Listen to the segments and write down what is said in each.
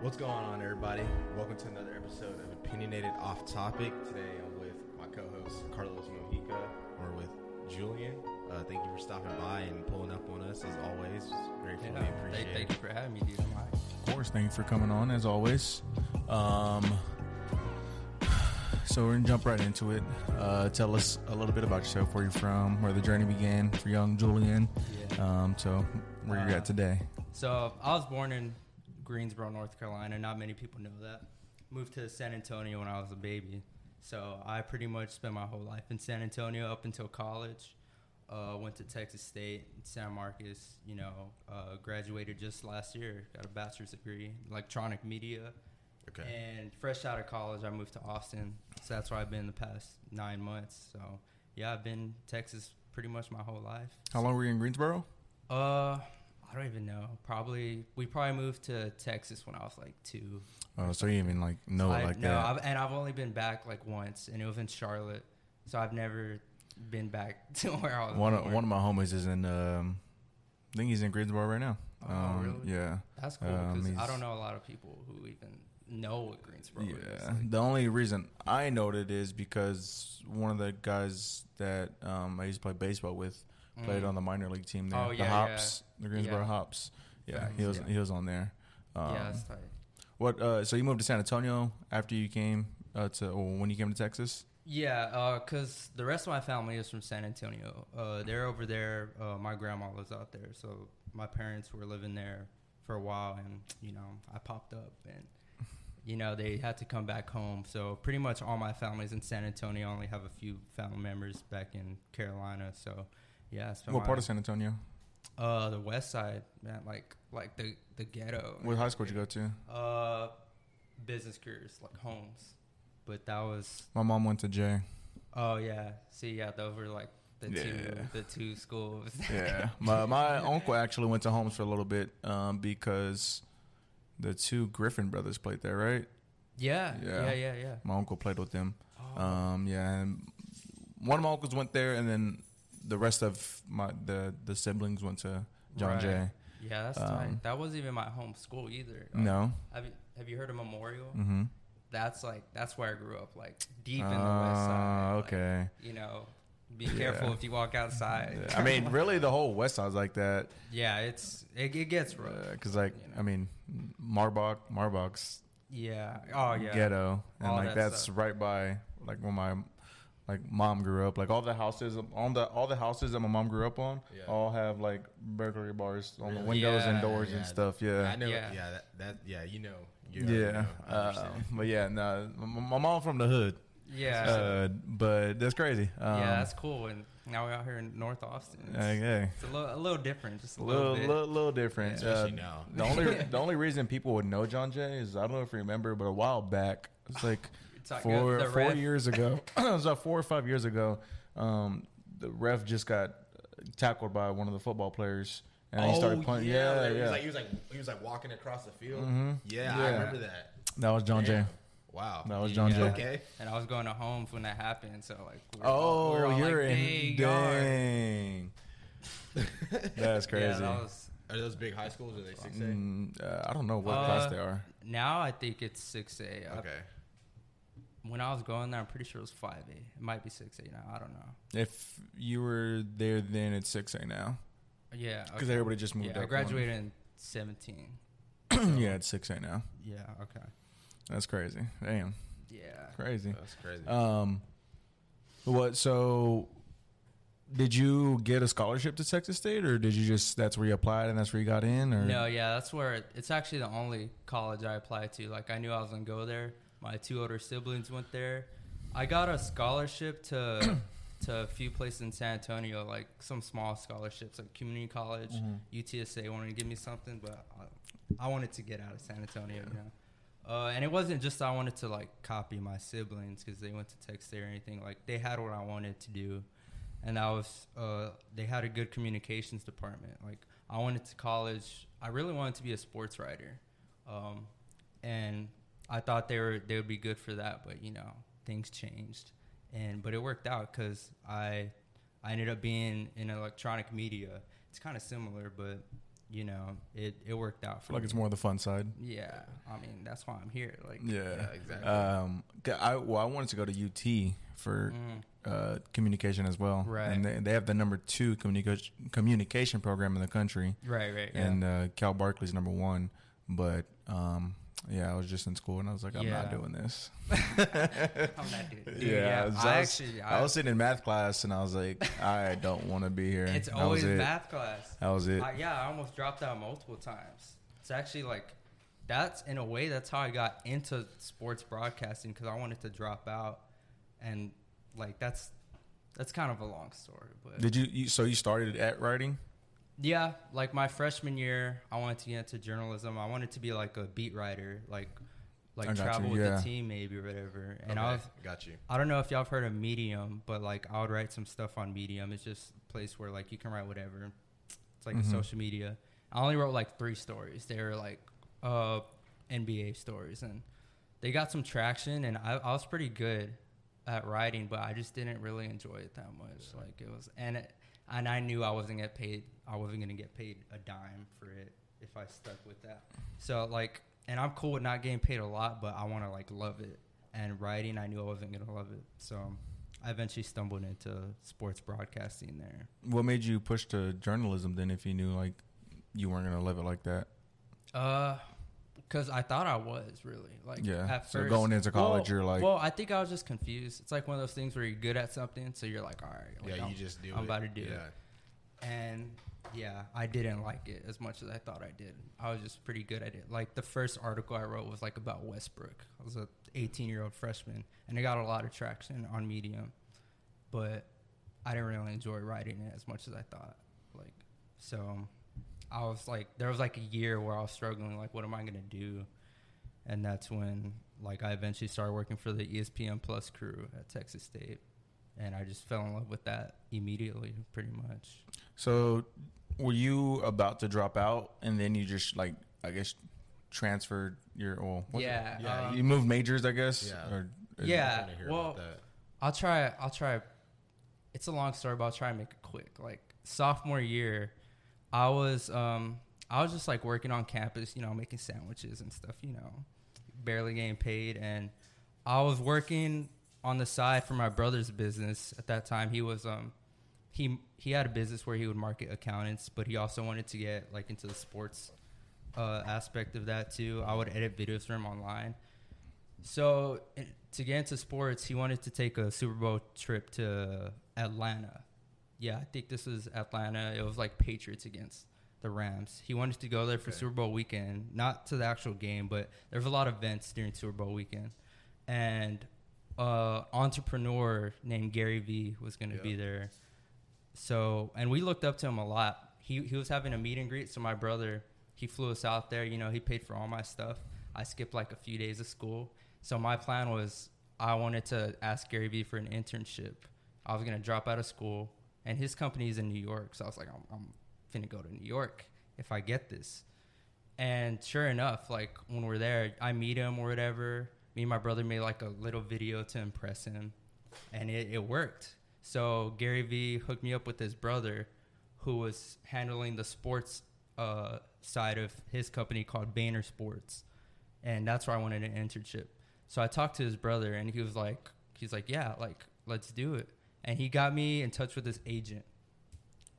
What's going on, everybody? Welcome to another episode of Opinionated Off Topic. Today I'm with my co host, Carlos Mojica. We're with Julian. Uh, thank you for stopping by and pulling up on us as always. Gratefully Yeah, appreciate thank, thank you for having me, dude. Of course, thank you for coming on as always. Um, so we're gonna jump right into it. Uh, tell us a little bit about yourself, where you're from, where the journey began for young Julian. Yeah. Um, so where you're Uh, at today. So I was born in Greensboro, North Carolina. Not many people know that. Moved to San Antonio when I was a baby. So I pretty much spent my whole life in San Antonio up until college. Uh, went to Texas State, San Marcos. You know, uh, graduated just last year. Got a bachelor's degree, electronic media. Okay. And fresh out of college, I moved to Austin. So that's where I've been the past nine months. So yeah, I've been Texas pretty much my whole life. How long were you in Greensboro? Uh, I don't even know. Probably we probably moved to Texas when I was like two. Oh, so you even like know I, it like no, that? I've, and I've only been back like once, and it was in Charlotte. So I've never been back to where I was. One of, one of my homies is in. Um, I think he's in Greensboro right now. Oh, um, really? Yeah. That's cool um, because I don't know a lot of people who even know what Greensboro is. Yeah. Like, The only reason I know it is because one of the guys that um, I used to play baseball with played mm. on the minor league team there. Oh, the yeah, Hops, the Greensboro Yeah. Hops. Yeah, Facts, he was yeah. he was on there. Um, yeah, that's tight. What? Uh, so you moved to San Antonio after you came uh, to or when you came to Texas? Yeah, because the rest of my family is from San Antonio. Uh, they're over there. Uh, my grandma lives out there, so my parents were living there for a while, and you know, I popped up, and you know, they had to come back home. So pretty much all my family's in San Antonio. I only have a few family members back in Carolina. So yeah, What part of San Antonio? Uh, the West Side, man, like like the the ghetto. What high school did you go to? Uh, business careers like Holmes, but that was My mom went to J. Oh yeah. See, yeah, those were like the two the two schools. Yeah, my my uncle actually went to Holmes for a little bit um, because the two Griffin brothers played there, right? yeah, Yeah. yeah, yeah, yeah. My uncle played with them. Oh. Um, yeah, and one of my uncles went there, and then the rest of my the the siblings went to John Right. Jay. yeah, that's um, tight. That wasn't even my home school either. Uh, No. Have you have you heard of Memorial? Mm-hmm. That's like that's where I grew up, like deep in the west side. like, okay. you know, be careful Yeah. if you walk outside. I mean, really, the whole West Side's like that. yeah, it's it, it gets rough. Because, like, You know. I mean, Marbach, Marbach's Yeah. Oh yeah. ghetto, and All like that that's stuff. right by like where my like mom grew up. Like all the houses on the all the houses that my mom grew up on Yeah. all have like burglary bars on the Really? windows and doors yeah. and stuff. Yeah. I know. Yeah. Yeah. that, that. Yeah. You know. You already Yeah, know. Uh, but yeah, no, my, my mom from the hood, Yeah. uh, but that's crazy. Um, yeah, that's cool. And now we're out here in North Austin. It's, okay. it's a, little, a little different, just a A little, little, bit. little, little different. Especially Uh, now. The only, the only reason people would know John Jay is I don't know if you remember, but a while back, it's like It's like, four, the four ref- years ago. it was like four or five years ago. Um, the ref just got tackled by one of the football players, and he started punching. Yeah, like, He yeah. was like he was like he was like walking across the field. Mhm. Yeah, I remember that. that was John Jay. Wow. That was John Yeah. Jay. Okay. And I was going to Holmes when that happened, so like, we were all, Oh, we were all, you're like, in. big yard. Dang. That's crazy. Yeah, that was. Are those big high schools? Are they six A? Mm, uh, I don't know what Uh, class they are. Now I think it's six A. Okay. When I was going there, I'm pretty sure it was five A. It might be six A now. I don't know. If you were there then, it's six A now Yeah, because okay. everybody just moved Yeah, up. I one. graduated in 17. yeah, it's six A now. Yeah. Okay. That's crazy. Damn, Yeah. crazy. That's crazy. Um, what? So, did you get a scholarship to Texas State, or did you just that's where you applied and that's where you got in? Or No, yeah, that's where it's actually the only college I applied to. Like I knew I was gonna go there. My two older siblings went there. I got a scholarship to to a few places in San Antonio, like some small scholarships, like community college, Mhm. UTSA wanted to give me something, but I, I wanted to get out of San Antonio, you know. Uh, and it wasn't just I wanted to like copy my siblings because they went to Texas State or anything. Like they had what I wanted to do, and I was uh, they had a good communications department. Like I went to college. I really wanted to be a sports writer, um, and I thought they were they would be good for that. But you know things changed, and but it worked out because I I ended up being in electronic media. It's kind of similar, but you know, it, it worked out for like me. it's more the fun side. Yeah, I mean that's why I'm here. Like, Yeah, Yeah, exactly. Um, I well, I wanted to go to UT for mm, uh, communication as well. Right. And they, they have the number two communication communication program in the country, right, right, yeah. and uh, Cal Berkeley's number one. But um, yeah, I was just in school and I was like, I'm not doing this. I'm not doing. Yeah, yeah, I was- I I actually, I was sitting in math class and I was like, I don't want to be here. it's that always it. math class. That was it. I, yeah, I almost dropped out multiple times. It's actually like that's in a way that's how I got into sports broadcasting because I wanted to drop out, and like that's that's kind of a long story, but Did you, you? So you started at writing? Yeah, like my freshman year, I wanted to get into journalism. I wanted to be like a beat writer, like like travel you, with yeah. the team maybe or whatever. And Okay, I was got you. I don't know if y'all have heard of Medium, but like I would write some stuff on Medium. It's just a place where like you can write whatever. It's like Mhm. a social media. I only wrote like three stories. They were like uh NBA stories and they got some traction and I, I was pretty good at writing, but I just didn't really enjoy it that much. Like it was and it, and I knew I wasn't get paid I wasn't gonna get paid a dime for it if I stuck with that. So like and I'm cool with not getting paid a lot, but I wanna like love it and writing i knew i wasn't going to love it so i eventually stumbled into sports broadcasting there What made you push to journalism then? If you knew like you weren't gonna love it like that? uh because i thought i was really like Yeah. at So first going into college, well, you're like- well i think i was just confused it's like one of those things where you're good at something so you're like all right like, yeah, I'm- you just do it. I'm it. about to do it. and yeah i didn't like it as much as i thought i did i was just pretty good at it like the first article i wrote was like about westbrook i was a 18 year old freshman and it got a lot of traction on medium but i didn't really enjoy writing it as much as i thought like so i was like there was like a year where i was struggling like what am i gonna do and that's when like i eventually started working for the espn plus crew at texas state and i just fell in love with that immediately pretty much So were you about to drop out and then you just like I guess transferred your well what's it? yeah, Yeah, um, you moved majors I guess Yeah. or, or- Yeah. Hear well, about that. I'll try. I'll try. It's a long story, but I'll try and make it quick. Like sophomore year, I was um I was just like working on campus, you know, making sandwiches and stuff, you know, barely getting paid, and I was working on the side for my brother's business at that time. He was um he he had a business where he would market accountants, but he also wanted to get like into the sports uh, aspect of that too. I would edit videos for him online. So to get into sports, he wanted to take a Super Bowl trip to Atlanta. Yeah, I think this was Atlanta. It was like Patriots against the Rams. He wanted to go there for Okay. Super Bowl weekend, not to the actual game, but there was a lot of events during Super Bowl weekend, and uh, entrepreneur named Gary Vee was going to Yeah. be there. So, and we looked up to him a lot. He he was having a meet and greet, so my brother he flew us out there. You know, he paid for all my stuff. I skipped like a few days of school. So my plan was I wanted to ask Gary Vee for an internship. I was gonna drop out of school, and his company is in New York. So I was like, I'm, I'm finna go to New York if I get this. And sure enough, like when we're there, I meet him or whatever. Me and my brother made like a little video to impress him, and it, it worked. So Gary Vee hooked me up with his brother, who was handling the sports uh, side of his company called VaynerSports, and that's where I wanted an internship. So I talked to his brother, and he was like, he's like, yeah, like let's do it. And he got me in touch with his agent,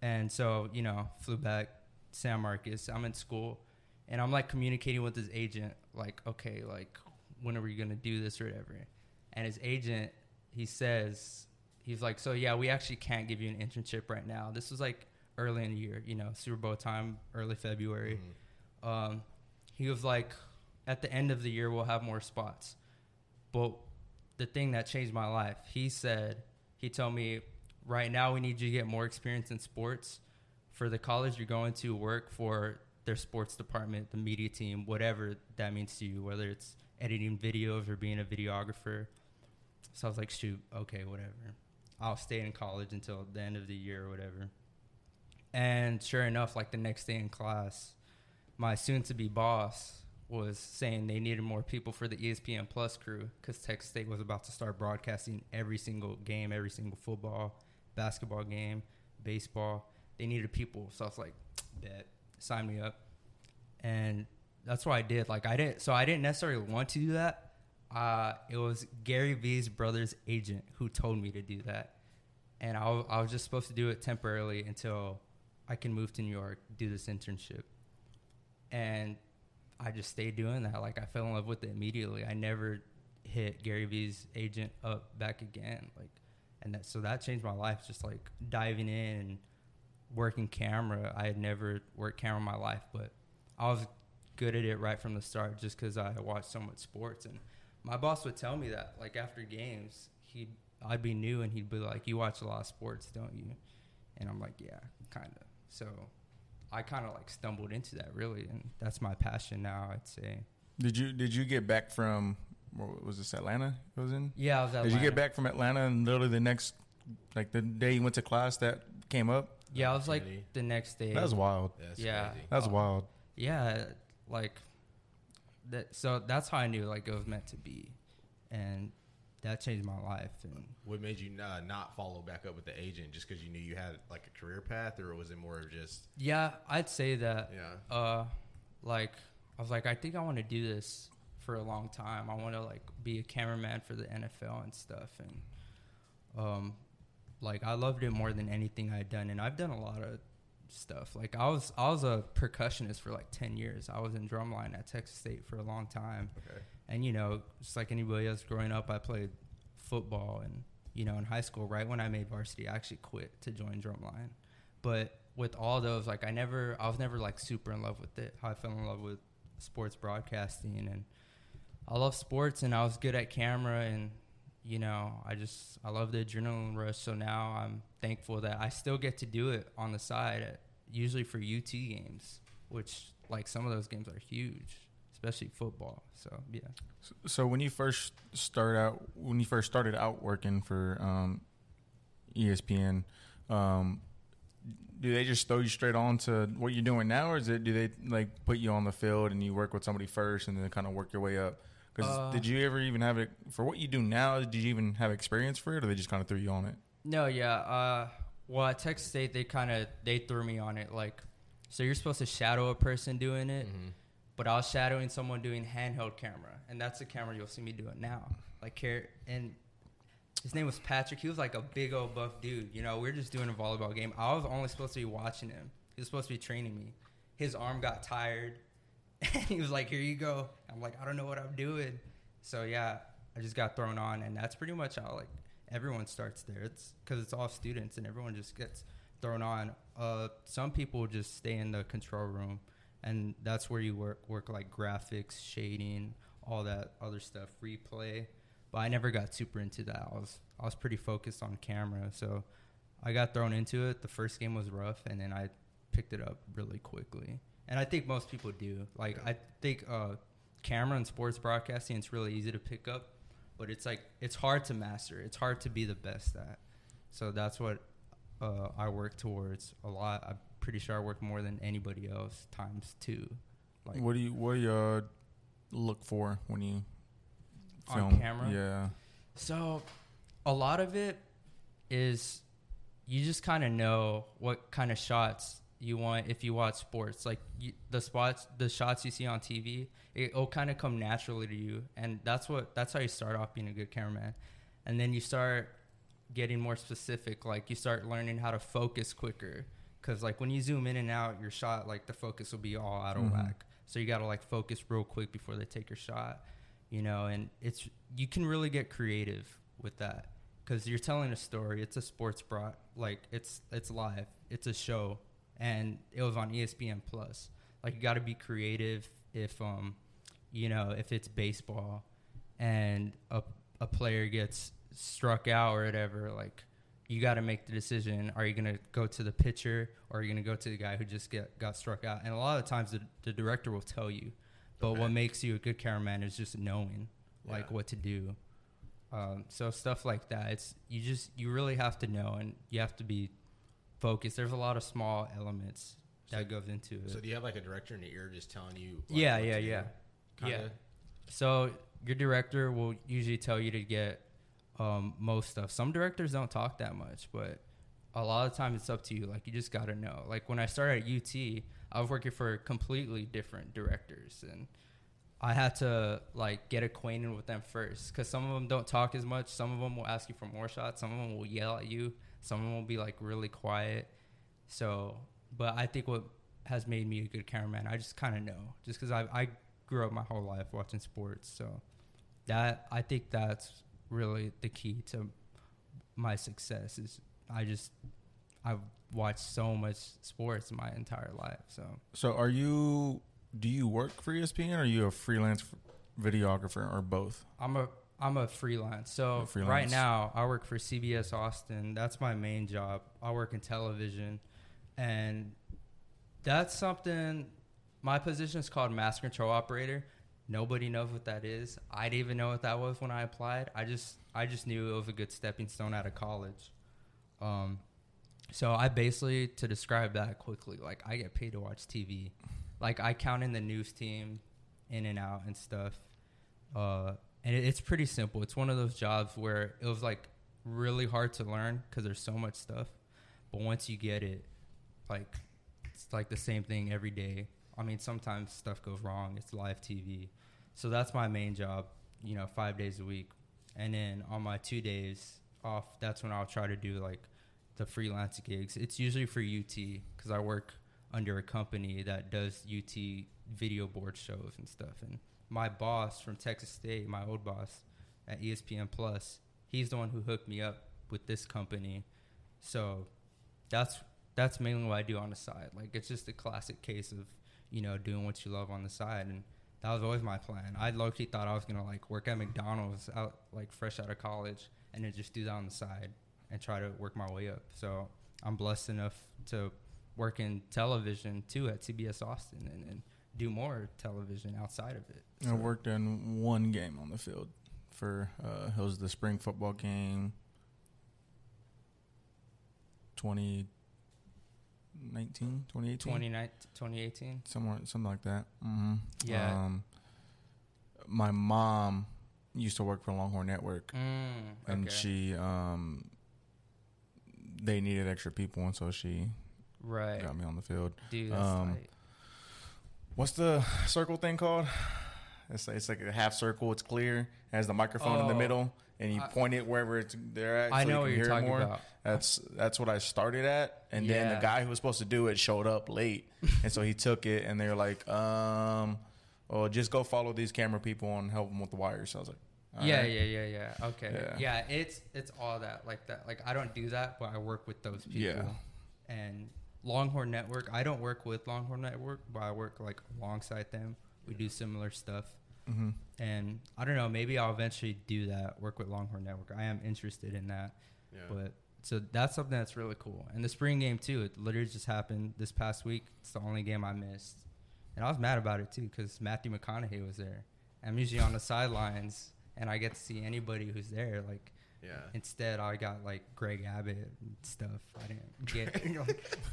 and so you know, flew back San Marcos. I'm in school, and I'm like communicating with his agent, like, okay, like when are we gonna do this or whatever. And his agent, he says, he's like, so yeah, we actually can't give you an internship right now. This was like early in the year, you know, Super Bowl time, early February. Mhm. Um, he was like, at the end of the year, we'll have more spots. But the thing that changed my life, he said, he told me, right now we need you to get more experience in sports. For the college you're going to work for their sports department, the media team, whatever that means to you, whether it's editing videos or being a videographer. So I was like, shoot, okay, whatever. I'll stay in college until the end of the year or whatever. And sure enough, like the next day in class, my soon to be boss was saying they needed more people for the ESPN Plus crew because Texas State was about to start broadcasting every single game, every single football, basketball game, baseball. They needed people. So I was like, bet. sign me up, and that's what I did. Like I didn't, so I didn't necessarily want to do that. Uh, it was Gary Vee's brother's agent who told me to do that, and I, wa- I was just supposed to do it temporarily until I can move to New York, do this internship, and I just stayed doing that. Like I fell in love with it immediately. I never hit Gary Vee's agent up back again. Like, and that so that changed my life. Just like diving in and working camera. I had never worked camera in my life, but I was good at it right from the start just because I watched so much sports. And my boss would tell me that like after games, he'd I'd be new and he'd be like, "You watch a lot of sports, don't you?" And I'm like, "Yeah, kind of." So I kind of like stumbled into that really, and that's my passion now. I'd say. Did you did you get back from what was this Atlanta? It was in. Yeah, I was at. Did you get back from Atlanta and literally the next, like the day you went to class that came up? Yeah, I was like the next day. That was wild. That's Yeah. crazy. That was Oh. Um, wild. yeah, like that. So that's how I knew like it was meant to be, and that changed my life. And What made you uh, not follow back up with the agent? Just because you knew you had like a career path, or was it more of just yeah, I'd say that. yeah? Uh, like I was like, I think I want to do this for a long time. I want to like be a cameraman for the NFL and stuff, and um, like I loved it more than anything I'd done, and I've done a lot of stuff. Like I was I was a percussionist for like ten years. I was in drumline at Texas State for a long time. Okay. And you know, just like anybody else growing up, I played football and you know, in high school, right when I made varsity, I actually quit to join drumline. But with all those, like I never I was never like super in love with it. How I fell in love with sports broadcasting and I love sports and I was good at camera and you know, I just I love the adrenaline rush. So now I'm thankful that I still get to do it on the side at, usually for UT games, which like some of those games are huge, especially football. So, yeah. So when you first start out, when you first started out working for um, ESPN, um, do they just throw you straight on to what you're doing now, or is it do they like put you on the field and you work with somebody first and then kind of work your way up? Because Uh, did you ever even have it for what you do now? Did you even have experience for it, or they just kind of threw you on it? No, yeah. Uh, well, at Texas State, they kind of they threw me on it. Like, so you're supposed to shadow a person doing it, Mm-hmm. But I was shadowing someone doing handheld camera, and that's the camera you'll see me doing now. Like, care and his name was Patrick. He was like a big old buff dude. You know, we are just doing a volleyball game. I was only supposed to be watching him. He was supposed to be training me. His arm got tired, and he was like, "Here you go." I'm like, "I don't know what I'm doing." So yeah, I just got thrown on, and that's pretty much how like everyone starts there. It's because it's all students, and everyone just gets thrown on. Uh, some people just stay in the control room, and that's where you work work like graphics, shading, all that other stuff, replay. But I never got super into that. I was I was pretty focused on camera, so I got thrown into it. The first game was rough, and then I picked it up really quickly. And I think most people do. Like I think uh, camera and sports broadcasting, it's really easy to pick up, but it's like it's hard to master. It's hard to be the best at. So that's what uh, I work towards a lot. I'm pretty sure I work more than anybody else times two. Like what do you what do you uh, look for when you On film? camera? Yeah. So, a lot of it is you just kind of know what kind of shots you want if you watch sports. Like you, the spots, the shots you see on TV, it'll kind of come naturally to you, and that's what that's how you start off being a good cameraman, and then you start getting more specific. Like you start learning how to focus quicker, because like when you zoom in and out, your shot like the focus will be all out of Mhm. whack. So you got to like focus real quick before they take your shot you know and it's you can really get creative with that because you're telling a story it's a sports broad like it's it's live it's a show and it was on espn plus like you got to be creative if um you know if it's baseball and a, a player gets struck out or whatever like you got to make the decision are you going to go to the pitcher or are you going to go to the guy who just get got struck out and a lot of times the, the director will tell you but Okay. what makes you a good cameraman is just knowing like Yeah. what to do. Um, so stuff like that. It's you just you really have to know and you have to be focused. There's a lot of small elements So- that goes into it. So do you have like a director in the ear just telling you? Yeah, what yeah, do? yeah. Kinda? Yeah. So your director will usually tell you to get um, most stuff. Some directors don't talk that much, but a lot of times it's up to you. Like you just got to know. Like when I started at UT, I was working for completely different directors, and I had to like get acquainted with them first because some of them don't talk as much. Some of them will ask you for more shots. Some of them will yell at you. Some of them will be like really quiet. So, but I think what has made me a good cameraman, I just kind of know, just because I I grew up my whole life watching sports. So that I think that's really the key to my success is I just I've watched so much sports my entire life. So So, are you? Do you work for ESPN? or Are you a freelance videographer, or both? I'm a I'm a freelance. So A freelance. right now I work for CBS Austin. That's my main job. I work in television, and that's something. My position is called master control operator. Nobody knows what that is. I didn't even know what that was when I applied. I just I just knew it was a good stepping stone out of college. Um, so I basically to describe that quickly, like I get paid to watch TV. Like I count in the news team, in and out and stuff. Uh, and it, it's pretty simple. It's one of those jobs where it was like really hard to learn because there's so much stuff. But once you get it, like it's like the same thing every day. I mean, sometimes stuff goes wrong. It's live TV, so that's my main job. You know, five days a week, and then on my two days off, that's when I'll try to do like the freelance gigs. It's usually for UT because I work under a company that does UT video board shows and stuff. And my boss from Texas State, my old boss at ESPN Plus, he's the one who hooked me up with this company. So that's that's mainly what I do on the side. Like it's just a classic case of you know doing what you love on the side, and that was always my plan. I low key thought I was gonna like work at McDonald's out like fresh out of college, and then just do that on the side and try to work my way up. So I'm blessed enough to work in television too at CBS Austin and, and do more television outside of it. I worked in one game on the field for uh, it was the spring football game, 2019, 2018, 2019 2018. somewhere something like that. hmm Yeah. Um, my mom used to work for Longhorn Network, Mm, and she um, they needed extra people, and so she right, got me on the field. dude. That's um. What's the circle thing called? It's like, it's like a half circle. It's clear. It has the microphone in the Oh. middle, and you I- point it wherever it's they're at. I so know you what you're talking more. about. That's that's what I started at, and then the guy who was supposed to do it showed up late, and so he took it, and they're like, um, "Oh, just go follow these camera people and help them with the wires." So I was like, "All yeah, right." yeah, yeah, yeah. Okay. Yeah. Yeah. it's it's all that like that. Like I don't do that, but I work with those people. Yeah. And Longhorn Network, I don't work with Longhorn Network, but I work like alongside them. We do similar stuff. Hmm And I don't know, maybe I'll eventually do that, work with Longhorn Network. I am interested in that. Yeah. But so that's something that's really cool. And the spring game too, it literally just happened this past week. It's the only game I missed, and I was mad about it too because Matthew McConaughey was there. I'm usually on the sidelines, and I get to see anybody who's there. Like yeah. instead, I got like Greg Abbott and stuff. I didn't get.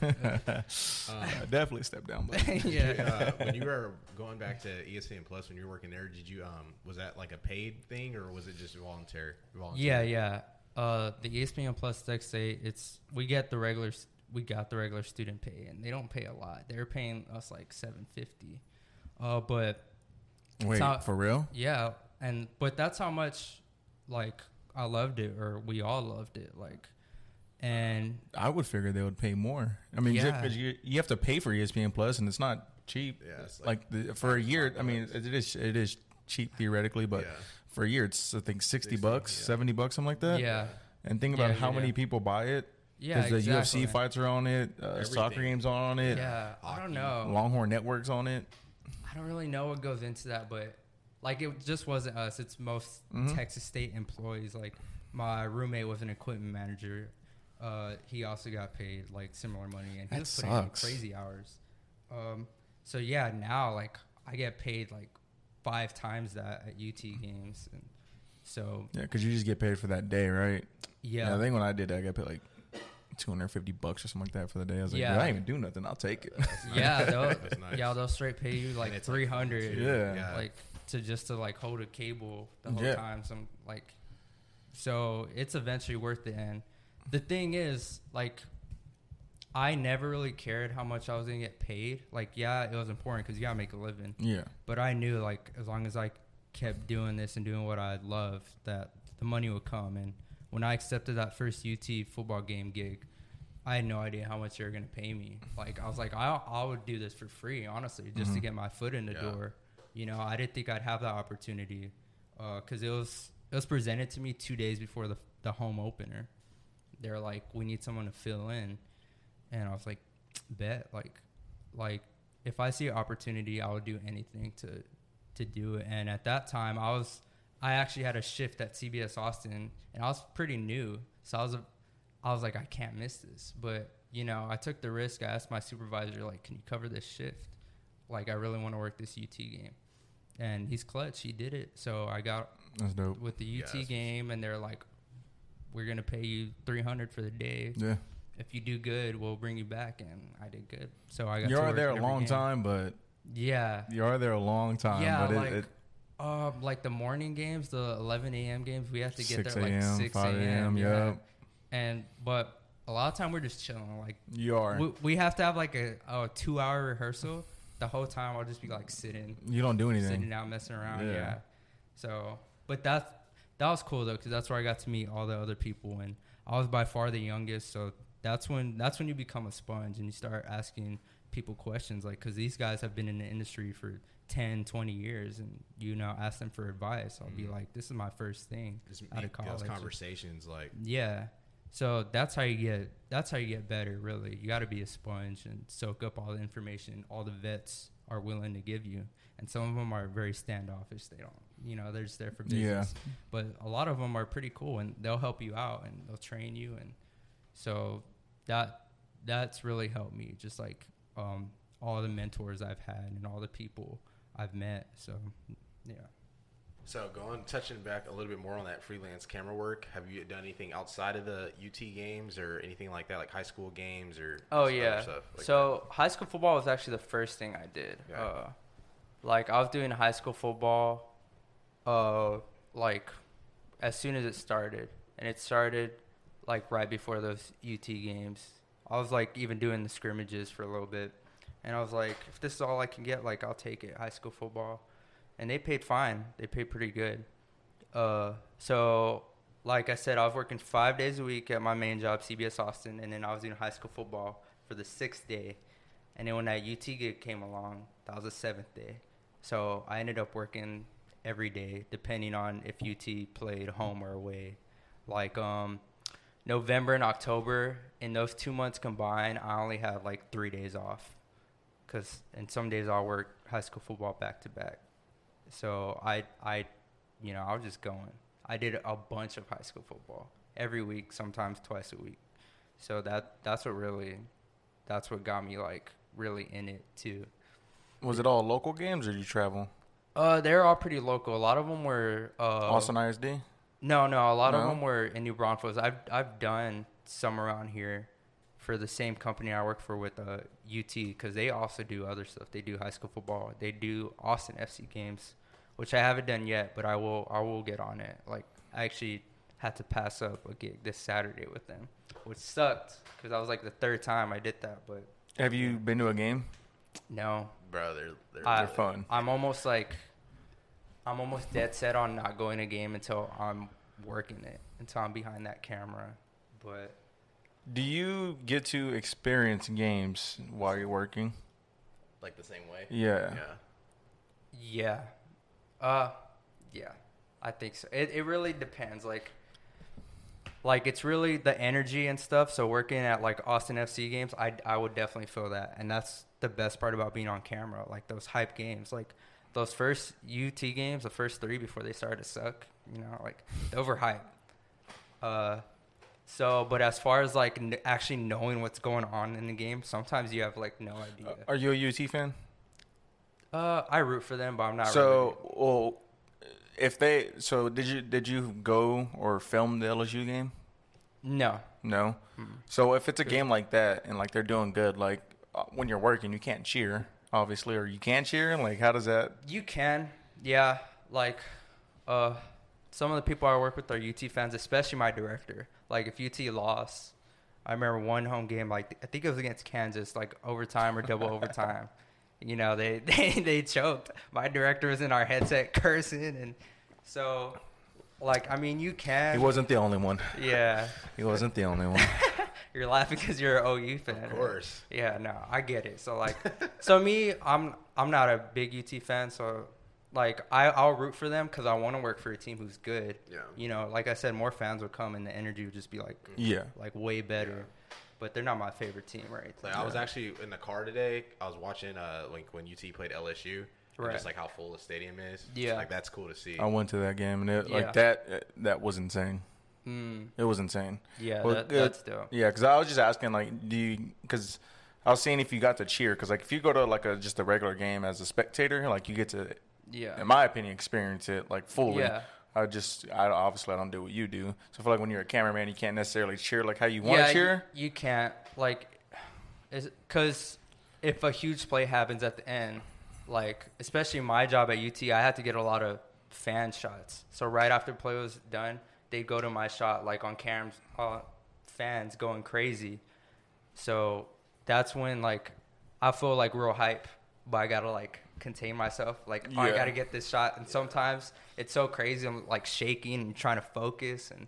Um, definitely step down, but yeah. uh, when you were going back to ESPN Plus when you were working there, did you um was that like a paid thing or was it just voluntary? voluntary? Yeah, yeah. Uh, the ESPN Plus Tech say it's we get the regular we got the regular student pay and they don't pay a lot. They're paying us like seven fifty. Uh, but wait not- for real? yeah, and but that's how much like I loved it or we all loved it. Like, and I would figure they would pay more. I mean, Yeah. because you you have to pay for ESPN Plus, and it's not cheap. Yeah, it's like, like the, for a year. I mean, it is it is cheap theoretically, but yeah. for a year, it's I think sixty, 60, bucks, yeah. seventy bucks, something like that. yeah, And think about Yeah, how yeah, many people buy it. yeah, the exactly. UFC fights are on it, uh, soccer games are on it, Yeah, I don't know. Longhorn Networks on it. I don't really know what goes into that, but like it just wasn't us. It's most Mhm. Texas State employees. Like my roommate was an equipment manager. Uh, he also got paid like similar money, and he That was putting sucks. in crazy hours. Um, so yeah, now like I get paid like five times that at UT games, and so Yeah, because you just get paid for that day, right? yeah, I think when I did that, I got paid like two hundred fifty bucks or something like that for the day. I was like, Yeah. "Dude, I ain't even do nothing. I'll take it. yeah, they'll, That's nice. yeah, they'll straight pay you like And it's, like, three hundred. Yeah. Yeah. like to just to like hold a cable the whole Yeah. time. Some like, so it's eventually worth it. And the thing is, like, I never really cared how much I was gonna get paid. Like, yeah, it was important because you gotta make a living. Yeah. But I knew like as long as I kept doing this and doing what I loved, that the money would come. And when I accepted that first UT football game gig, I had no idea how much they were gonna pay me. Like I was like, I I would do this for free, honestly, just to Mhm. get my foot in the Yeah. door. You know, I didn't think I'd have that opportunity uh, because it was it was presented to me two days before the the home opener. They're like, we need someone to fill in, and I was like, bet like like if I see an opportunity, I would do anything to to do it. And at that time, I was I actually had a shift at CBS Austin, and I was pretty new, so I was a, I was like, I can't miss this. But you know, I took the risk. I asked my supervisor, like, can you cover this shift? Like, I really want to work this UT game, and he's clutch. He did it. So I got That's dope. with the UT Yes. game, and they're like, we're gonna pay you three hundred for the day. Yeah. If you do good, we'll bring you back. And I did good. So I got. You to are work there a long game. time, but Yeah. you are there a long time. Yeah, but it, like it, um, like the morning games, the 11 a.m. games, we have to get there like a.m., 6 5 a.m. a.m., Yeah. yep. And but a lot of time we're just chilling. Like you are. we, we have to have like a, a two hour rehearsal. The whole time I'll just be like sitting, you don't do anything. sitting down, messing around. Yeah. Yeah. So, but that's that was cool though, because that's where I got to meet all the other people, and I was by far the youngest. So that's when that's when you become a sponge and you start asking people questions, like because these guys have been in the industry for 10, 20 years, and you know ask them for advice. I'll be Mhm. like, this is my first thing Just out of make those conversations like Yeah. So that's how you get that's how you get better really. You got to be a sponge and soak up all the information all the vets are willing to give you. And some of them are very standoffish. They don't, you know, they're just there for Yeah. business. But a lot of them are pretty cool and they'll help you out and they'll train you and so that that's really helped me just like um all the mentors I've had and all the people I've met. So yeah. So going touching back a little bit more on that freelance camera work, have you done anything outside of the UT games or anything like that, like high school games or Oh yeah. stuff like so high school football was actually the first thing I did. Yeah. Uh, like I was doing high school football, uh, like as soon as it started, and it started like right before those UT games. I was like even doing the scrimmages for a little bit, and I was like, if this is all I can get, like I'll take it. High school football, and they paid fine. They paid pretty good. Uh, so like I said, I was working five days a week at my main job, CBS Austin, and then I was doing high school football for the sixth day. And then when that UT gig came along, that was the seventh day. So I ended up working every day, depending on if UT played home or away. Like um, November and October, in those two months combined, I only had like three days off. Cause and some days I'll work high school football back to back. So I I, you know, I was just going. I did a bunch of high school football every week, sometimes twice a week. So that that's what really, that's what got me like really in it too. Was it all local games or did you travel? Uh, they're all pretty local. A lot of them were uh, Austin ISD? No, no, a lot of them were in New Braunfels. I've I've done some around here for the same company I work for with uh, UT because they also do other stuff. They do high school football. They do Austin FC games, which I haven't done yet, but I will I will get on it. Like I actually had to pass up a gig this Saturday with them, which sucked because I was like the third time I did that. But Have you been to a game? no. Bro, they're they're, I- They're fun. I'm almost like I'm almost dead set on not going to game until I'm working it, until I'm behind that camera. But Do you get to experience games while you're working? like the same way. Yeah. Yeah. yeah, uh, yeah, I think so. It it really depends. Like, like it's really the energy and stuff. So working at like Austin FC games, I I would definitely feel that, and that's the best part about being on camera. Like those hype games, like those first UT games, the first three before they started to suck. You know, like overhyped. Uh, so, but as far as like n- actually knowing what's going on in the game, sometimes you have like no idea. Are you a UT fan? Uh, I root for them, but I'm not. so, well, if they, so did you did you go or film the LSU game? no. No. Mm. So if it's a game like that and like they're doing good, like uh, when you're working, you can't cheer, obviously, or you can cheer. Like, how does that? You can, yeah. Like, uh, some of the people I work with are UT fans, especially my director. Like, if UT lost, I remember one home game, like I think it was against Kansas, like overtime or double overtime. You know, they, they they choked. My director was in our headset cursing, and so, like, I mean, you can. He wasn't the only one. Yeah, He wasn't the only one. you're laughing because you're an OU fan. Of course. Yeah, no, I get it. So like, so me, I'm I'm not a big UT fan, so like I I'll root for them because I want to work for a team who's good. Yeah. You know, like I said, more fans would come and the energy would just be like Yeah. like way better. But they're not my favorite team, right? Like I was actually in the car today. I was watching uh like when UT played LSU. And Right. just like how full the stadium is. Yeah. Like that's cool to see. I went to that game and it, Yeah. like that uh, that was insane. Mm, It was insane. yeah, Well, that, that's dope. Yeah, because I was just asking, like, do you? Because I was seeing if you got to cheer. Because like, if you go to like a just a regular game as a spectator, like you get to, Yeah. in my opinion, experience it like fully. Yeah. I just, I obviously I don't do what you do. So I feel like when you're a cameraman, you can't necessarily cheer like how you want to yeah, cheer. You, you can't like, because if a huge play happens at the end, like especially my job at UT, I had to get a lot of fan shots. So right after play was done, they'd go to my shot like on cams, uh, fans going crazy. So that's when like I feel like real hype, but I gotta like contain myself. Like oh, I Yeah. gotta get this shot, and sometimes it's so crazy. I'm like shaking and trying to focus, and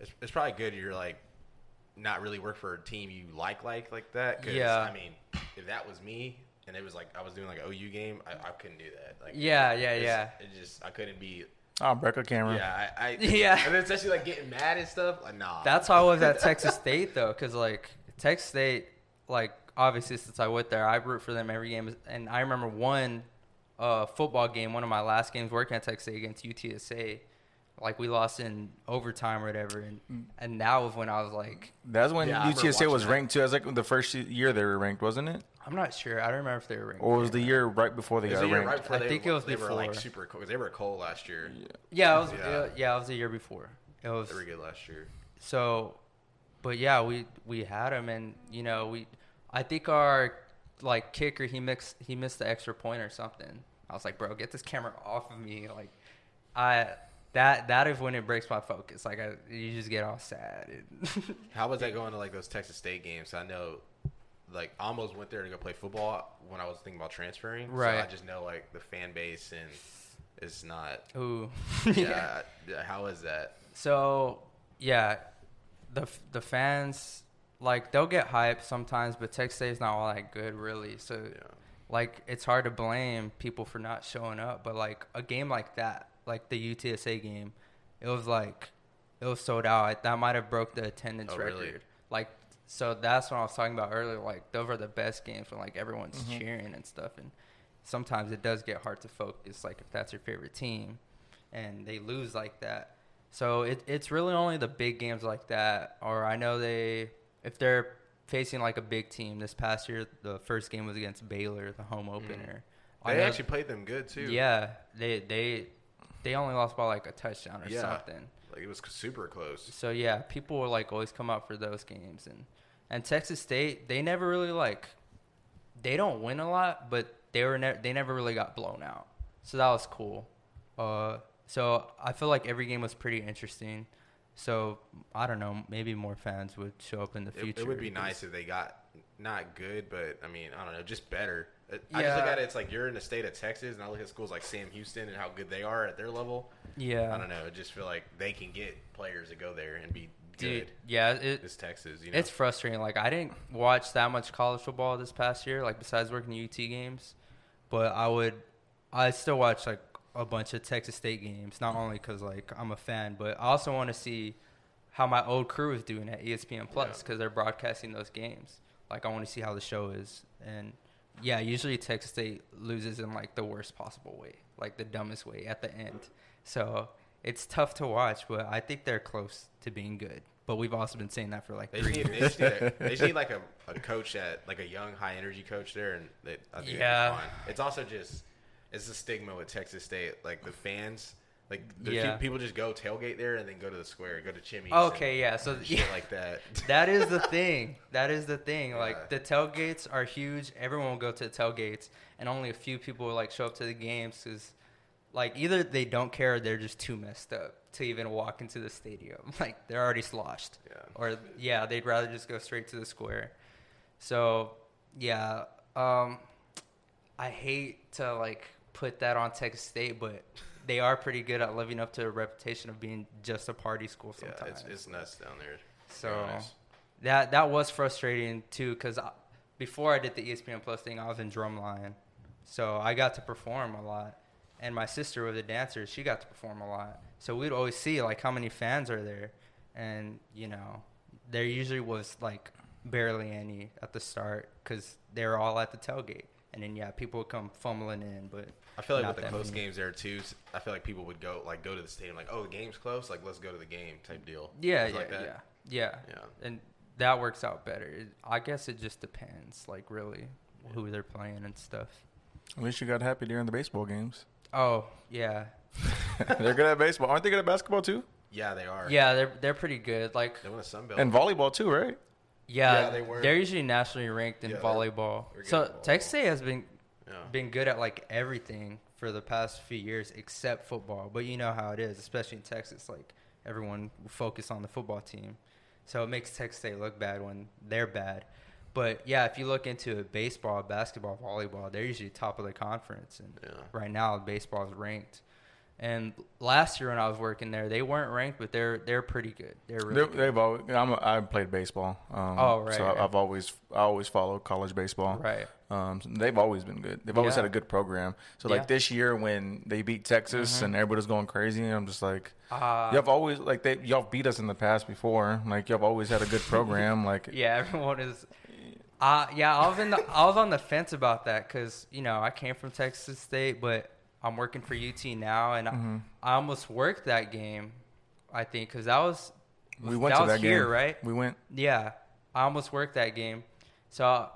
it's, it's probably good you're like not really work for a team you like like like that. 'cause, Yeah. I mean, if that was me and it was like I was doing like an OU game, I, I couldn't do that. Like yeah, yeah, it's- yeah. It just I couldn't be. Oh, break a camera. Yeah, I. I Yeah. And then especially like getting mad and stuff. Like nah. That's how I was at Texas State though, because like Texas State, like obviously since I went there, I root for them every game. And I remember one uh, football game, one of my last games working at Texas State against UTSA. Like we lost in overtime or whatever, and and that was when I was like, That's when Yeah, UTSA was watching that. ranked too. It was like the first year they were ranked, wasn't it? I'm not sure. I don't remember if they were ranked. Or was the year right before they It was got the year ranked? right before I they, think it was they were like before. super cold. 'cause They were cold last year. Yeah, it was. Yeah. Yeah. yeah, it was the year before. It was They were good last year. So, but yeah, we we had them, and you know, we I think our like kicker he mixed he missed the extra point or something. I was like, bro, get this camera off of me. Like, I that that is when it breaks my focus. Like, I, you just get all sad. And How was that going to like those Texas State games? I know, like, I almost went there to go play football when I was thinking about transferring. So Right. I just know like the fan base and it's not. Ooh, Yeah. yeah, How is that? So yeah, the the fans like they'll get hyped sometimes, but Texas State is not all that good really. So Yeah. like it's hard to blame people for not showing up. But like a game like that, like the UTSA game, it was like it was sold out. That might have broke the attendance Oh, record. really? Like so that's what I was talking about earlier. Like those are the best games when like everyone's Mm-hmm. cheering and stuff. And sometimes it does get hard to focus. Like if that's your favorite team, and they lose like that. So it, it's really only the big games like that. Or I know they if they're facing like a big team. This past year, the first game was against Baylor, the home opener. Mm-hmm. They know- actually played them good too. yeah, they they they only lost by like a touchdown or Yeah. something. Like it was super close. So yeah, people will like always come up for those games and and Texas State they never really like they don't win a lot, but they were ne- they never really got blown out. So that was cool. Uh, so I feel like every game was pretty interesting. So I don't know, maybe more fans would show up in the future. it would be nice if they got not good, but I mean, I don't know, just better. It- I just look at it. It's like you're in the state of Texas, and I look at schools like Sam Houston and how good they are at their level. Yeah, I don't know. I just feel like they can get players to go there and be dude. good. Yeah, it, It's Texas, you know. It's frustrating. Like I didn't watch that much college football this past year, like besides working UT games, but I would, I still watch like a bunch of Texas State games. Not only because like I'm a fan, but I also want to see how my old crew is doing at ESPN Plus Yeah. because they're broadcasting those games. Like I want to see how the show is, and yeah, usually Texas State loses in like the worst possible way, like the dumbest way at the end. So it's tough to watch, but I think they're close to being good. But we've also been saying that for like They three need, they, just need a, they just need like a, a coach that like a young high energy coach there, and they, I think Yeah. yeah. It's also just it's a stigma with Texas State, like the fans, like the Yeah. people just go tailgate there and then go to the square, go to Chimy's. Okay, yeah. So shit yeah, like that. that is the thing. That is the thing. Yeah. Like the tailgates are huge. Everyone will go to the tailgates, and only a few people will like show up to the games because, like, either they don't care or they're just too messed up. to even walk into the stadium. Like they're already sloshed. Yeah. Or yeah, they'd rather just go straight to the square. So yeah, um, I hate to like put that on Texas State, but they are pretty good at living up to a reputation of being just a party school Yeah, it's, it's nuts down there. So that that was frustrating too, because before I did the ESPN Plus thing, I was in drumline, so I got to perform a lot. And my sister was a dancer; she got to perform a lot. So we'd always see like how many fans are there, and you know, there usually was like barely any at the start because they were all at the tailgate, and then yeah, people would come fumbling in, but I feel like with the close many. games there too. I feel like people would go like go to the stadium like, oh, the game's close, like let's go to the game type deal. Yeah, yeah, like that. yeah, yeah, Yeah. and that works out better. It- I guess it just depends, like really, who they're playing and stuff. At least you got happy during the baseball games. Oh yeah, They're good at baseball. Aren't they good at basketball too? Yeah, they are. yeah, they're they're pretty good. Like they won a Sun Belt. And volleyball too, right? yeah, Yeah, they were. They're usually nationally ranked in Yeah, they're- volleyball. they're So at volleyball. Texas State has been yeah. been good at like everything for the past few years except football. But you know how it is, especially in Texas. Like everyone focus on the football team, so it makes Texas State look bad when they're bad. But yeah, if you look into it, baseball, basketball, volleyball, they're usually top of the conference. And Yeah. right now, baseball is ranked. And last year when I was working there, they weren't ranked, but they're they're pretty good. They're really they're, they've always. I'm a, I played baseball. Um, Oh, right, So right. I've always I always followed college baseball. right. Um, they've always been good. They've always Yeah. had a good program. So like Yeah. this year when they beat Texas Mhm. and everybody's going crazy, I'm just like, Uh, y'all have always like they y'all beat us in the past before. Like y'all have always had a good program. like Yeah, everyone is. Uh, yeah, I was in the I was on the fence about that because you know I came from Texas State, but I'm working for UT now, and Mhm. I, I almost worked that game. I think because that was we went that to was that here, game, right? We went. Yeah, I almost worked that game, so I,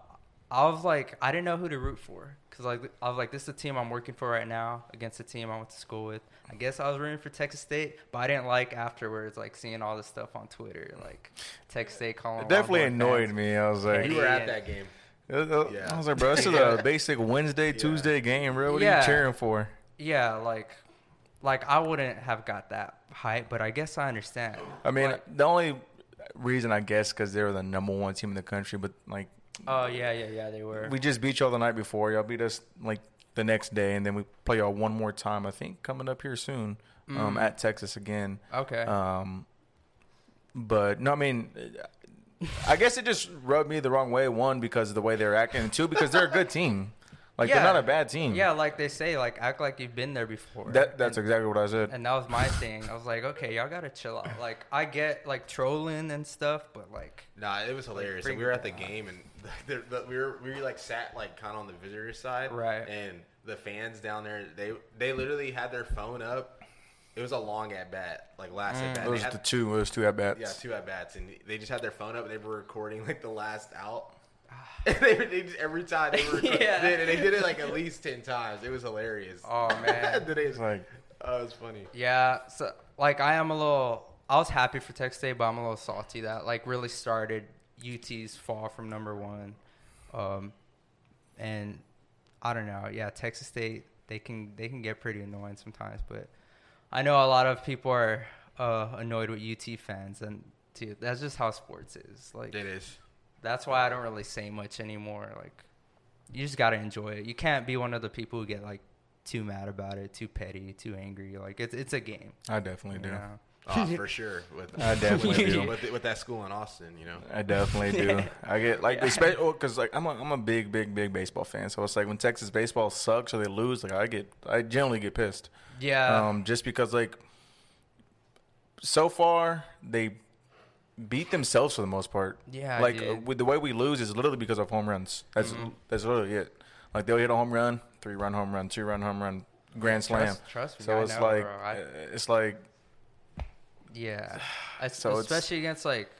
I was like, I didn't know who to root for because like I was like, this is the team I'm working for right now against the team I went to school with. I guess I was rooting for Texas State, but I didn't like afterwards, like seeing all this stuff on Twitter, like Texas State calling. It definitely annoyed fans. me. I was like, You were at that game. Uh, Yeah. I was like, bro, this is a basic Wednesday, Yeah. Tuesday game, bro. What are you cheering for? Yeah, like, like I wouldn't have got that hype, but I guess I understand. I mean, Like- the only reason I guess because they were the number one team in the country, but like oh yeah, yeah, yeah, they were. we just beat y'all the night before. Y'all beat us like the next day, and then we play y'all one more time. I think coming up here soon um, Mm. at Texas again. okay. Um, but no, I mean, I guess it just rubbed me the wrong way. One because of the way they're acting, and two because they're a good team. Like Yeah. they're not a bad team. yeah, like they say, like act like you've been there before. That that's and, exactly what I said. and that was my thing. I was like, okay, y'all gotta chill out. Like I get like trolling and stuff, but like, Nah, it was hilarious. bring and we were at the down. game, and the, the, we were we were like sat like kind of on the visitor side, Right. And the fans down there, they they literally had their phone up. It was a long at bat, like last Mm. at bat. It was They the two. It was two at bats. yeah, two at bats, and they just had their phone up. and They were recording like the last out. And they, they just, every time they were Yeah. and they did it like at least ten times. It was hilarious. oh man, Then they- It's like oh, it was funny. Yeah, so like I am a little. I was happy for Texas State, but I'm a little salty that like really started UT's fall from number one, um, and I don't know. Yeah, Texas State they can they can get pretty annoying sometimes, but I know a lot of people are uh, annoyed with UT fans, and dude, that's just how sports is. Like It is. That's why I don't really say much anymore. Like, you just gotta enjoy it. You can't be one of the people who get like too mad about it, too petty, too angry. Like it's it's a game. I definitely do. Know? Oh, for sure. With, I definitely with, do. With, with that school in Austin, you know. I definitely do. I get like Yeah. especially because like I'm a I'm a big big big baseball fan. So it's like when Texas baseball sucks or they lose, like I get I generally get pissed. Yeah. Um, just because like so far they beat themselves for the most part. Yeah, like uh, with the way we lose is literally because of home runs. That's Mhm. that's literally it. Like they'll hit a home run, three run home run, two run home run, grand slam. Trust, trust me. So I it's know, like bro. I- uh, it's like yeah. Es- so it's- especially against like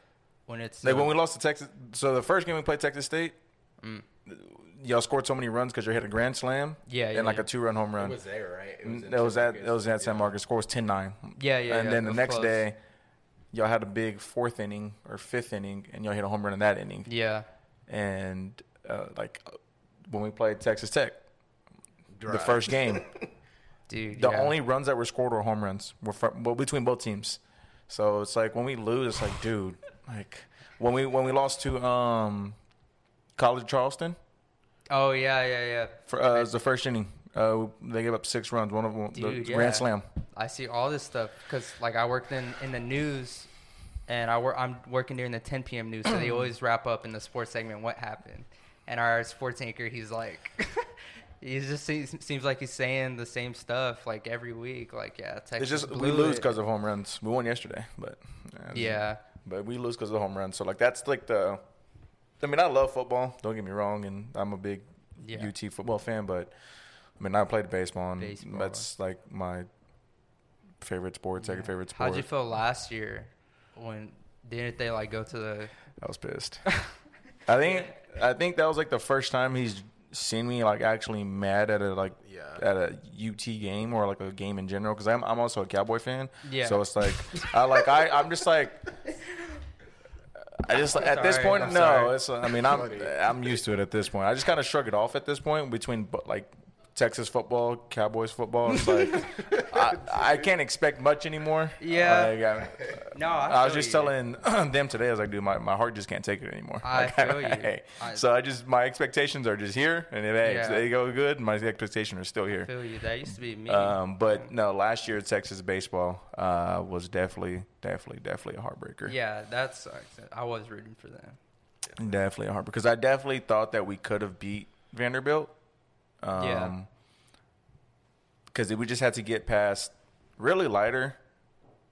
when it's like uh, when we lost to Texas. So the first game we played Texas State, Mm. y'all scored so many runs because you hit a grand slam Yeah, yeah, and like yeah. a two run home run. It was there, right? It in That was at Marcos. that was at San Marcos. Score was 10-9. Yeah, yeah. and yeah, then the next close. day, y'all had a big fourth inning or fifth inning, and y'all hit a home run in that inning. Yeah. And uh, like uh, when we played Texas Tech, the first game, dude. The yeah. only runs that were scored were home runs. Were from, well, between both teams. So it's like when we lose, it's like, dude, like when we when we lost to um, College of Charleston, Oh yeah, yeah, yeah. for, uh, it was the first inning. Uh, they gave up six runs. One of them, Dude, the yeah. grand slam. I see all this stuff because like I worked in in the news, and I work I'm working during the 10 p.m. news, so they always wrap up in the sports segment what happened, and our sports anchor he's like. He just seems, seems like he's saying the same stuff like every week. Like, yeah, Texas It's just we lose because of home runs. We won yesterday, but uh, Yeah, but we lose because of the home runs. So like that's like the. I mean, I love football. Don't get me wrong, and I'm a big yeah. UT football fan, but I mean, I played baseball, and Baseball. that's like my favorite sport, second Yeah. favorite sport. How'd you feel last year when didn't they like go to the? I was pissed. I think I think that was like the first time he's seen me like actually mad at a like Yeah. at a UT game or like a game in general because I'm I'm also a Cowboy fan. Yeah. So it's like I like I I'm just like. I just at this point I'm no sorry. it's I mean I'm I'm used to it at this point I just kind of shrug it off at this point between bu- like Texas football Cowboys football it's like I, I can't expect much anymore Yeah. Like, I- No, I, I was just you. telling them today. I was like, dude, my, my heart just can't take it anymore. I Like, feel you. hey. I- so I just my expectations are just here, and if hey, Yeah. they go good, my expectations are still I here. feel you. That used to be me. Um, but no, last year Texas baseball uh, was definitely, definitely, definitely a heartbreaker. yeah, that's I was rooting for them. Definitely a heartbreaker because I definitely thought that we could have beat Vanderbilt. Um, Yeah. Because we just had to get past really lighter,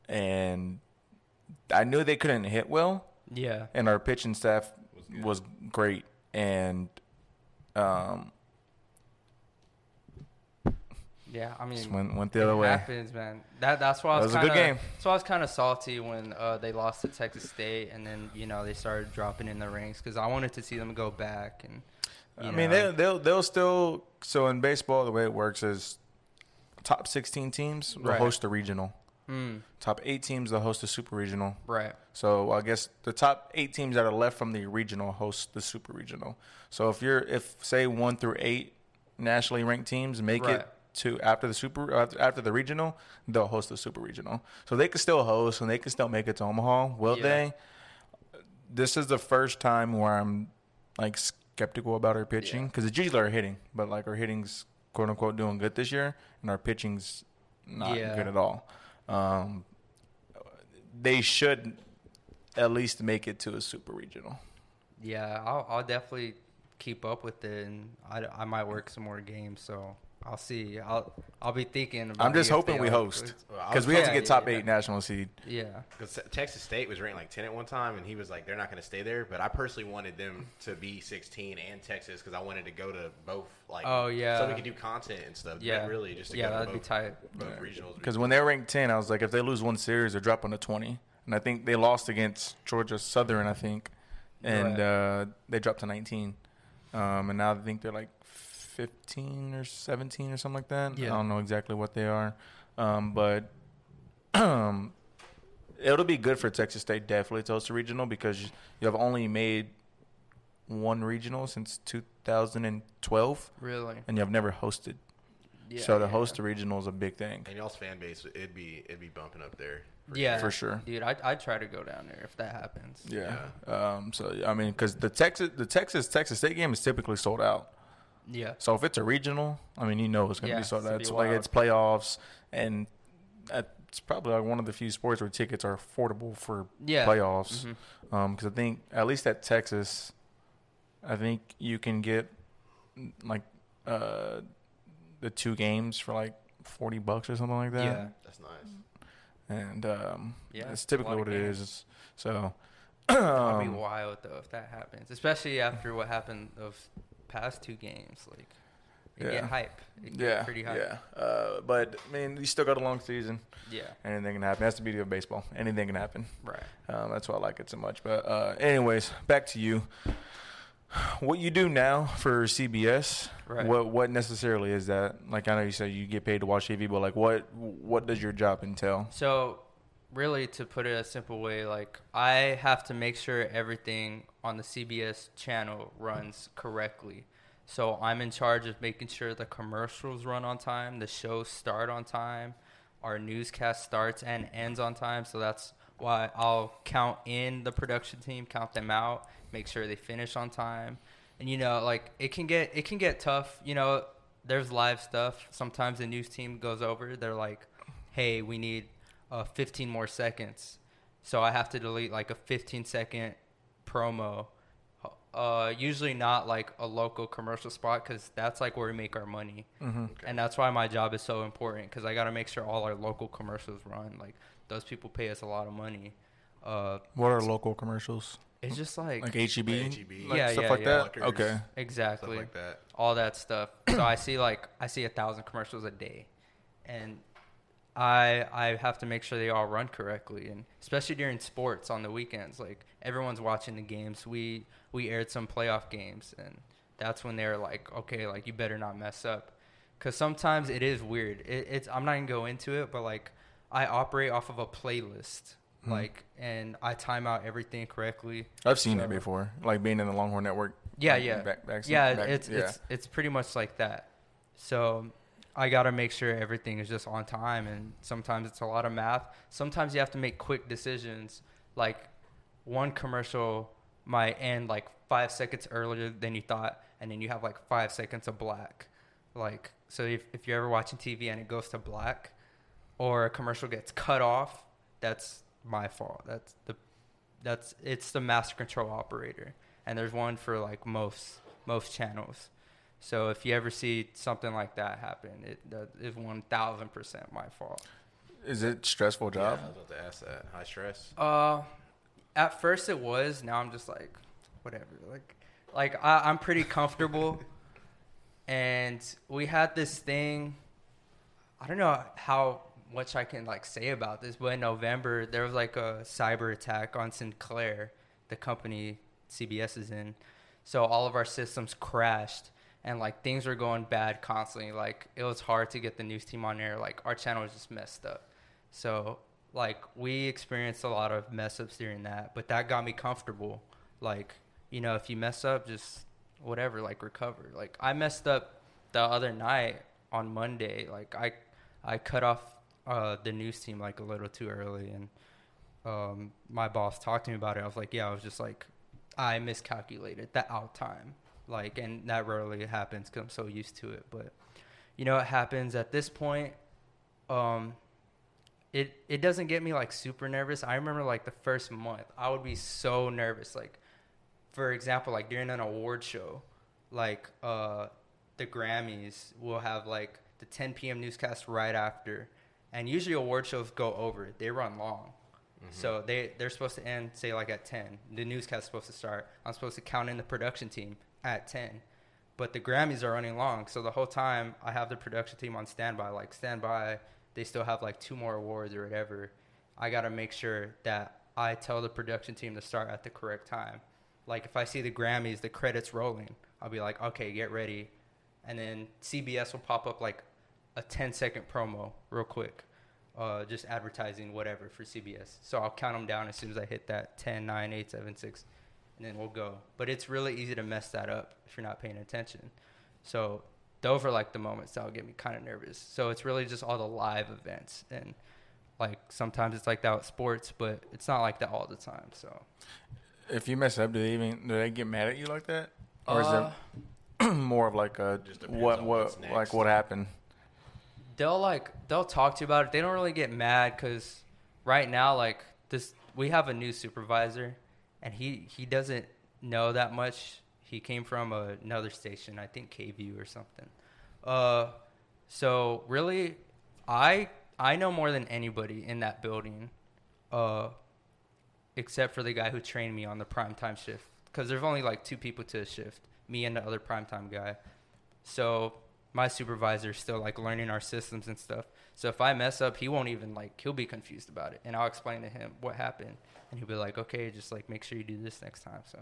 and I knew they couldn't hit well. Yeah, and our pitching staff Was was great and um yeah. I mean, just went went the it other way happens, man. That that's why I That was, was a kind good of. game. So I was kind of salty when uh, they lost to Texas State, and then you know they started dropping in the ranks because I wanted to see them go back and. i you mean know. they, they'll they'll still so in baseball the way it works is top 16 teams will Right. host the regional Mm, top eight teams will host the super regional right. so i guess the top eight teams that are left from the regional host the super regional so if you're if say one through eight nationally ranked teams make Right. it to after the super after- after the regional they'll host the super regional so they can still host and they can still make it to omaha will Yeah. they this is the first time where i'm like skeptical about our pitching Yeah. because it's usually our hitting but like our hitting's quote unquote doing good this year and our pitching's not Yeah. good at all um, they should at least make it to a super regional Yeah, I'll, I'll definitely keep up with it, and I, I might work some more games. So I'll see. I'll I'll be thinking. About i'm just hoping we host because was we had to yeah, get top yeah. eight national seed Yeah, Because Texas State was ranked like 10 at one time, and he was like, they're not going to stay there. But I personally wanted them to be 16 and Texas because I wanted to go to both. Like, Oh, yeah. so we could do content and stuff. yeah, But really, just to yeah, go that'd be both, tight. both regionals. because when they were ranked 10 i was like if they lose one series they're dropping to 20 and i think they lost against georgia southern i think and Right. uh, they dropped to 19 um, and now i think they're like 15 or 17 or something like that Yeah. i don't know exactly what they are um, but um, it'll be good for texas state definitely to host a regional because you have only made one regional since 2012 Really? and you have never hosted Yeah. so to yeah. host a regional is a big thing and y'all's fan base, it'd be it'd be bumping up there. yeah, for sure. dude. I I try to go down there if that happens. Yeah. Um, so I mean, because the Texas, the Texas Texas State game is typically sold out. Yeah, So if it's a regional, I mean, you know it's going to Yeah, be sold it's gonna out. It's like it's playoffs, and it's probably like one of the few sports where tickets are affordable for yeah. playoffs. Because I think at least at Texas, I think you can get like uh, the two games for like forty bucks or something like that. Yeah. That's nice. And um, Yeah, it's it's typically what of it games. is. So. It'd be um, wild though if that happens, especially after what happened of past two games. Like, it Yeah. get hype. It get Yeah, pretty hype. yeah. Uh, but I mean, you still got a long season. Yeah. Anything can happen. That's the beauty of baseball. Anything can happen. Right. Um, that's why I like it so much. But uh, anyways, back to you. What you do now for CBS? Right. What what necessarily is that? Like I know you said you get paid to watch TV, but like what what does your job entail? So, really, to put it a simple way, like I have to make sure everything on the CBS channel runs correctly. So I'm in charge of making sure the commercials run on time, the shows start on time, our newscast starts and ends on time. So that's why I'll count in the production team, count them out, make sure they finish on time. And you know, like it can get it can get tough. You know, there's live stuff. Sometimes the news team goes over. They're like, "Hey, we need uh, 15 more seconds," so I have to delete like a 15 second promo. Uh, usually not like a local commercial spot because that's like where we make our money, Mm-hmm. Okay. and that's why my job is so important because I got to make sure all our local commercials run. Like those people pay us a lot of money. Uh, What are local commercials? it's just like, Like HEB? HEB. Like Yeah, stuff yeah, like yeah. that? Lockers. Okay. Stuff exactly like that. all that stuff. so I see like I see a thousand commercials a day, and I I have to make sure they all run correctly, and especially during sports on the weekends, like everyone's watching the games. We we aired some playoff games, and that's when they're like, okay, like you better not mess up, because sometimes it is weird. It, it's I'm not gonna go into it, but like I operate off of a playlist. Mhm. Like and I time out everything correctly. I've seen So- it before, like being in the Longhorn Network. Yeah, yeah. Back, back, yeah, back- it's yeah. it's it's pretty much like that. So I got to make sure everything is just on time and sometimes it's a lot of math. Sometimes you have to make quick decisions like one commercial might end like 5 seconds earlier than you thought and then you have like 5 seconds of black. Like so if if you're ever watching TV and it goes to black or a commercial gets cut off, that's my fault. That's the that's it's the master control operator and there's one for like most most channels. So if you ever see something like that happen, it that is one thousand percent my fault. Is it stressful Yeah, job? I was about to ask that. High stress. Uh, at first it was. Now I'm just like, whatever. Like, like I, I'm pretty comfortable. and we had this thing. I don't know how much I can like say about this, but in November there was like a cyber attack on Sinclair, the company CBS is in. So all of our systems crashed and like things were going bad constantly. Like it was hard to get the news team on air. Like our channel was just messed up. So like we experienced a lot of mess ups during that, but that got me comfortable. Like, you know, if you mess up, just whatever, like recover. Like I messed up the other night on Monday. Like I I cut off uh, the news team like a little too early and um, my boss talked to me about it. I was like, yeah, I was just like, I miscalculated the out time. Like, and that rarely happens because I'm so used to it. But, you know, it happens at this point. Um, it it doesn't get me like super nervous. I remember like the first month, I would be so nervous. Like, for example, like during an award show, like uh, the Grammys will have like the 10 p.m. newscast right after, and usually award shows go over. They run long. So they they're supposed to end say like at 10. The newscast is supposed to start. I'm supposed to count in the production team at 10. But the Grammys are running long, so the whole time I have the production team on standby like standby. They still have like two more awards or whatever. I got to make sure that I tell the production team to start at the correct time. Like if I see the Grammys, the credits rolling, I'll be like, "Okay, get ready." And then CBS will pop up like a 10 second promo real quick uh, just advertising whatever for CBS. So I'll count them down as soon as I hit that 10, 9, 8, 7, 6, and then we'll go. But it's really easy to mess that up if you're not paying attention. So those are like the moments that'll get me kind of nervous. So it's really just all the live events. And like sometimes it's like that with sports, but it's not like that all the time. So If you mess up, do they even do they get mad at you like that, or Uh, is it more of like a Just what what like what happened? they'll like they'll talk to you about it. They don't really get mad because right now, like this, we have a new supervisor, and he he doesn't know that much. He came from another station, I think KVU or something. Uh, so really, I I know more than anybody in that building, uh, except for the guy who trained me on the primetime shift. Because there's only like two people to a shift, me and the other primetime guy. So my supervisor's still like learning our systems and stuff. So if I mess up, he won't even like he'll be confused about it, and I'll explain to him what happened, and he'll be like, "Okay, just like make sure you do this next time." So,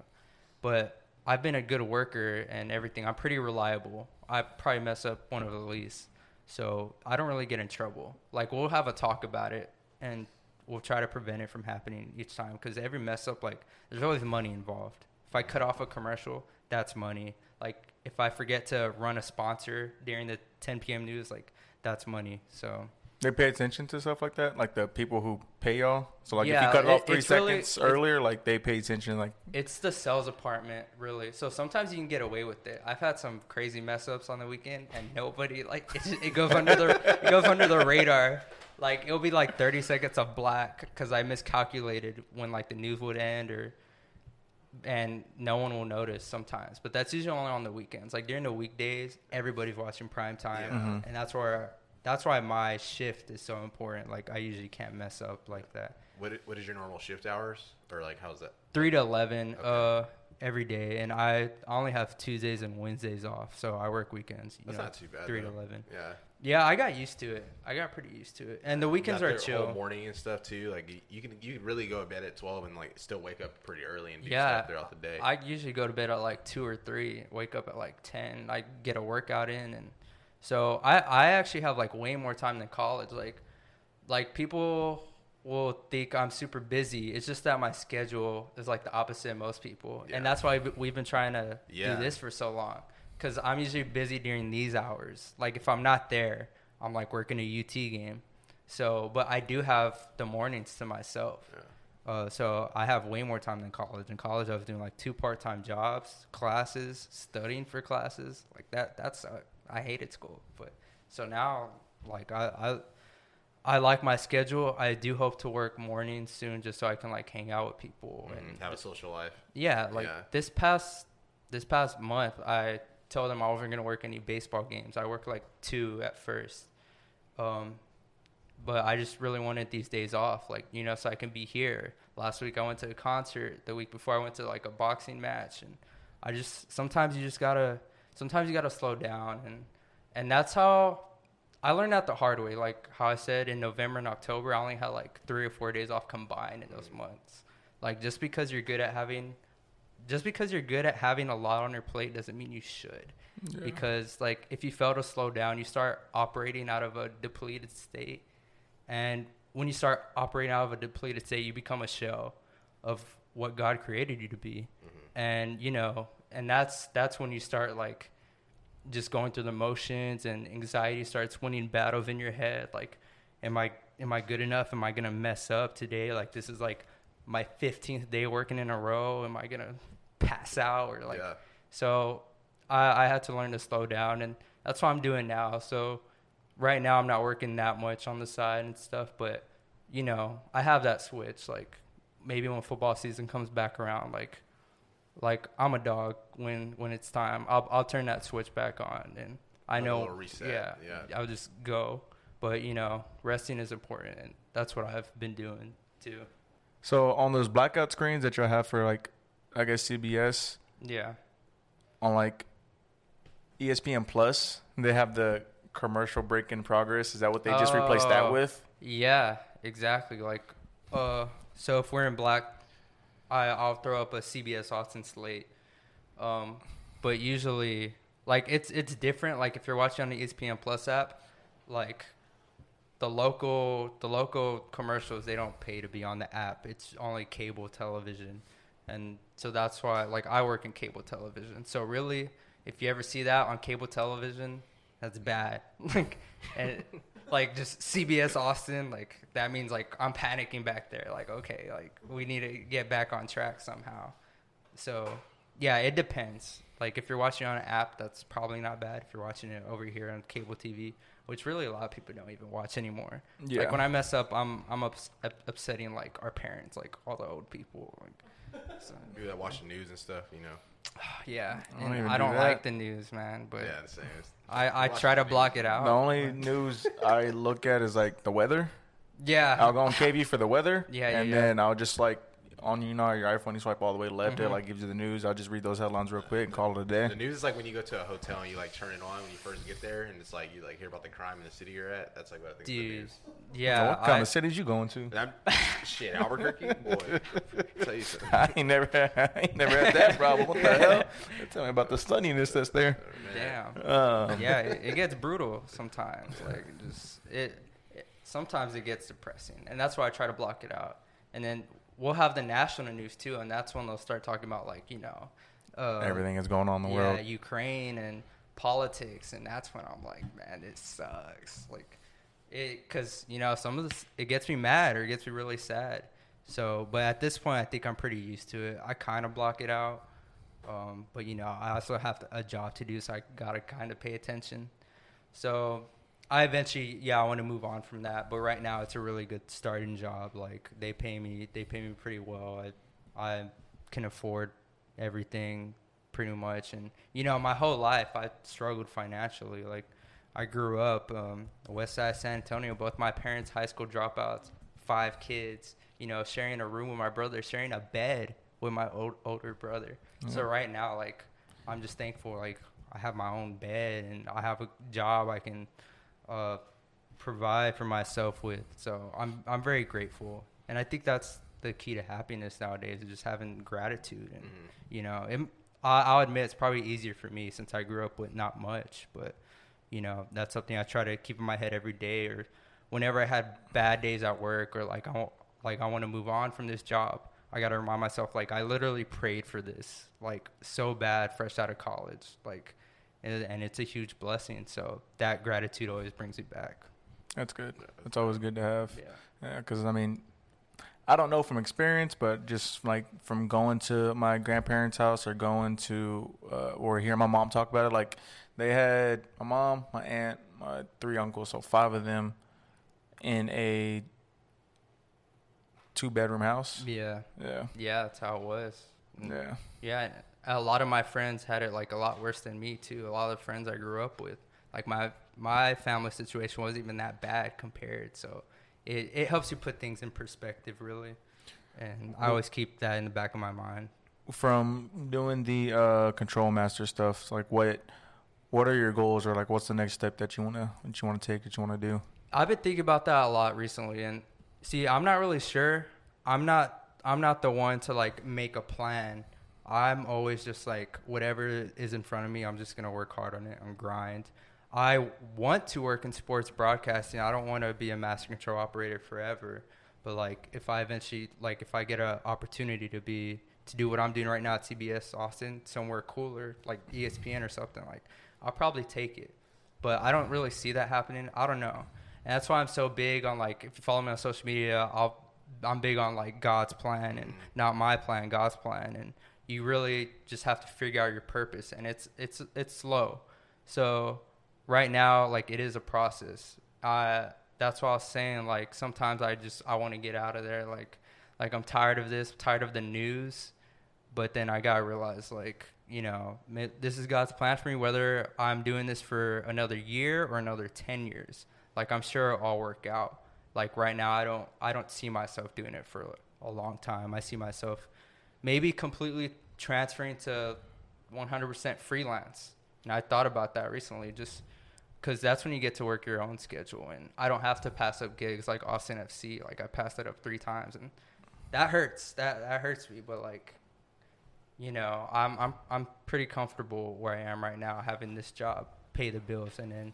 but I've been a good worker and everything. I'm pretty reliable. I probably mess up one of the least, so I don't really get in trouble. Like we'll have a talk about it, and we'll try to prevent it from happening each time because every mess up, like there's always money involved. If I cut off a commercial, that's money. Like if I forget to run a sponsor during the 10 p.m. news, like that's money. So They pay attention to stuff like that, like the people who pay y'all. So like if you cut it off three it's really- seconds earlier, like they pay attention. Like it's the sales department, really. So sometimes you can get away with it. I've had some crazy mess ups on the weekend, and nobody like it, it goes under the it goes under the radar. Like it'll be like 30 seconds of black because I miscalculated when like the news would end or and no one will notice sometimes. But that's usually only on the weekends. Like during the weekdays, everybody's watching prime time, Yeah. Mhm. and that's where that's why my shift is so important. Like I usually can't mess up like that. What what is your normal shift hours or like how's that? Three to eleven Okay. uh, every day, and I only have Tuesdays and Wednesdays off, so I work weekends. You That's know, not too bad. Three though. to eleven. Yeah. Yeah, I got used to it. I got pretty used to it, and the weekends are chill. Morning and stuff too. Like you can you can really go to bed at twelve and like still wake up pretty early and do Yeah, stuff throughout the day. I usually go to bed at like two or three, wake up at like ten. I get a workout in, and so I I actually have like way more time than college. Like like people will think I'm super busy. It's just that my schedule is like the opposite of most people, Yeah. and that's why we- we've been trying to Yeah. do this for so long. Because I'm usually busy during these hours. Like if I'm not there, I'm like working a UT game. So, but I do have the mornings to myself. Yeah. Uh, so I have way more time than college. In college, I was doing like two part-time jobs, classes, studying for classes. Like that. That's uh, I hated school, but so now, like I, I, like my schedule. I do hope to work mornings soon, just so I can like hang out with people Mhm. and have a social life. yeah. Like Yeah. this past this past month, I told them I wasn't gonna work any baseball games. I worked like two at first, um, but I just really wanted these days off, like you know, so I can be here. Last week I went to a concert. The week before I went to like a boxing match, and I just sometimes you just gotta sometimes you gotta slow down, and and that's how I learned that the hard way. Like how I said in November and October, I only had like three or four days off combined in those mm. months. Like just because you're good at having, just because you're good at having a lot on your plate doesn't mean you should. Because like if you fail to slow down, you start operating out of a depleted state, and when you start operating out of a depleted state, you become a shell of what God created you to be, mm-hmm. and you know, and that's that's when you start like just going through the motions and anxiety starts winning battles in your head like am i am i good enough? Am i gonna mess up today? Like this is like my 15th day working in a row. Am i gonna pass out or like yeah. so I, I had to learn to slow down and that's what i'm doing now. So right now i'm not working that much on the side and stuff but you know i have that switch like maybe when football season comes back around like like I'm a dog when when it's time. I'll I'll turn that switch back on, and I Like know. reset, Yeah, yeah. I'll just go. But you know, resting is important, and that's what I've been doing too. so on those blackout screens that y'all have for like, I guess CBS Yeah, on like ESPN Plus, they have the commercial break in progress. Is that what they just replaced that Oh. with? yeah, exactly. Like, uh, so if we're in black, I I'll throw up a CBS Austin slate. Um, but usually, like it's it's different. Like if you're watching on the ESPN Plus app, like the local the local commercials they don't pay to be on the app. It's only cable television, and so that's why like I work in cable television. So really, if you ever see that on cable television, that's bad. like and like just CBS Austin, like that means like I'm panicking back there. Like okay, like we need to get back on track somehow. So yeah, it depends. Like if you're watching on an app, that's probably not bad. If you're watching it over here on cable TV, which really a lot of people don't even watch anymore. Yeah. Like when I mess up, I'm I'm ups- upsetting like our parents, like all the old people. Like, so, People that watch the news and stuff, you know. yeah, I don't and I do don't that. like the news, man. But yeah, the same. I I try to block it out. The only news I look at is like the weather. Yeah. I'll go on KB for the weather. Yeah, yeah, And yeah. then I'll just like on you know your iPhone, you swipe all the way left. It Mhm. like gives you the news. I'll just read those headlines real quick and call it a day. The news is like when you go to a hotel and you like turn it on when you first get there, and it's like you like hear about the crime in the city you're at. That's like what I think. Dude. Is the news. Yeah. what kind I- of cities you going to? And I'm shit Albuquerque, boy. Tell you something. I ain't never, I ain't never had that problem. What the hell? Tell me about the sunniness that's there. Man. Damn. Uh, yeah, it, it gets brutal sometimes. Like just it, it. Sometimes it gets depressing, and that's why I try to block it out. And then we'll have the national news too, and that's when they'll start talking about like you know uh, Everything is going on in the yeah, world. Ukraine and politics, and that's when I'm like, man, it sucks. Like, it because you know some of this it gets me mad or it gets me really sad. So, but at this point, I think I'm pretty used to it. I kind of block it out, um, but you know, I also have to, a job to do, so I gotta kind of pay attention. So, I eventually, yeah, I want to move on from that. But right now, it's a really good starting job. Like they pay me, they pay me pretty well. I, I can afford everything pretty much. And you know, my whole life I struggled financially. Like I grew up um, West Side San Antonio. Both my parents high school dropouts, five kids. You know, sharing a room with my brother, sharing a bed with my old, older brother. So right now, like I'm just thankful. Like I have my own bed and I have a job I can uh, provide for myself with. So I'm I'm very grateful, and I think that's the key to happiness nowadays is just having gratitude. And Mhm. you know, it, I, I'll admit it's probably easier for me since I grew up with not much, but you know, that's something I try to keep in my head every day. Or whenever I had bad days at work, or like I want, like I want to move on from this job. I got to remind myself, like, I literally prayed for this, like, so bad, fresh out of college. Like, and, it's a huge blessing. So that gratitude always brings me back. That's good. That's always good to have. Yeah. Yeah, because I mean, I don't know from experience, but just like from going to my grandparents' house or going to uh, or hear my mom talk about it, like they had my mom, my aunt, my three uncles, so five of them in a two bedroom house. Yeah. Yeah, Yeah. That's how it was. Yeah, Yeah, a lot of my friends had it like a lot worse than me too. A lot of the friends I grew up with, like my my family situation wasn't even that bad compared. So it it helps you put things in perspective, really. And I always keep that in the back of my mind. From doing the uh, control master stuff, like what what are your goals or like what's the next step that you wanna that you wanna take that you wanna do? I've been thinking about that a lot recently, and see, I'm not really sure. I'm not. I'm not the one to like make a plan. I'm always just like whatever is in front of me. I'm just gonna work hard on it and grind. I want to work in sports broadcasting. I don't want to be a master control operator forever. But like, if I eventually like, if I get an opportunity to be to do what I'm doing right now at CBS Austin, somewhere cooler like ESPN or something, like I'll probably take it but I don't really see that happening. I don't know, and that's why I'm so big on like if you follow me on social media, I'll I'm big on like God's plan and not my plan, God's plan, and you really just have to figure out your purpose, and it's it's it's slow. So right now, like it is a process. Uh, that's why I was saying like sometimes I just I want to get out of there. Like like I'm tired of this, tired of the news but then I gotta realize like you know this is God's plan for me whether I'm doing this for another year or another 10 years like I'm sure it'll all work out like right now I don't I don't see myself doing it for a long time I see myself maybe completely transferring to 100% freelance. And I thought about that recently just because that's when you get to work your own schedule. And I don't have to pass up gigs like Austin FC like I passed that up three times. And that hurts. That that hurts me. But like you know, I'm I'm I'm pretty comfortable where I am right now, having this job, pay the bills, and then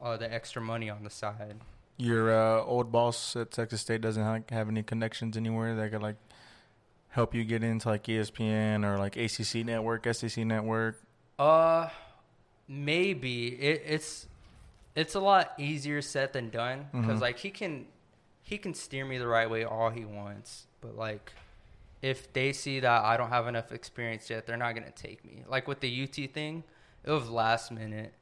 all the extra money on the side. Your uh, old boss at Texas State doesn't have any connections anywhere? That could like help you get into like ESPN or like ACC network, SEC network. Uh, maybe it, it's it's a lot easier said than done because Mhm. like he can he can steer me the right way all he wants, but like if they see that I don't have enough experience yet, they're not gonna take me. Like with the UT thing, it was last minute.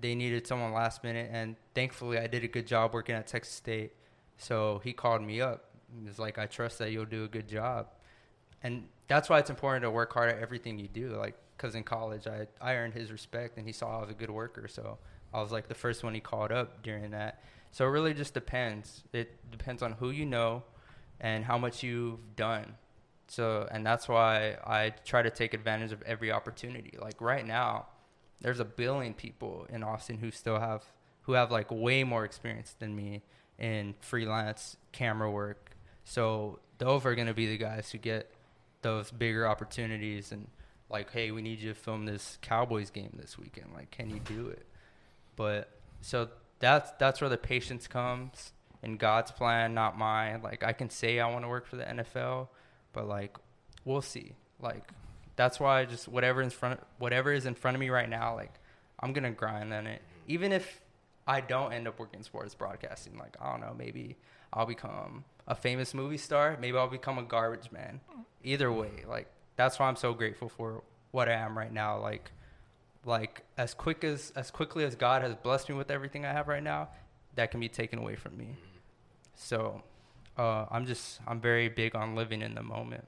They needed someone last minute, and thankfully I did a good job working at Texas State. So he called me up. He was like, "I trust that you'll do a good job," and that's why it's important to work hard at everything you do. Like, cause in college, I I earned his respect, and he saw I was a good worker. So I was like the first one he called up during that. So it really just depends. It depends on who you know, and how much you've done. So, and that's why I try to take advantage of every opportunity. Like right now, there's a billion people in Austin who still have who have like way more experience than me in freelance camera work. So those are going to be the guys who get those bigger opportunities and like, hey, we need you to film this Cowboys game this weekend. Like, can you do it? But so that's that's where the patience comes in God's plan, not mine. Like I can say I want to work for the NFL, but like we'll see. Like that's why I just whatever in front whatever is in front of me right now, like I'm gonna grind on it. Even if I don't end up working sports broadcasting, like I don't know, maybe I'll become a famous movie star, maybe I'll become a garbage man. Either way, like that's why I'm so grateful for what I am right now. Like like as quick as as quickly as God has blessed me with everything I have right now, that can be taken away from me. So uh, I'm just I'm very big on living in the moment,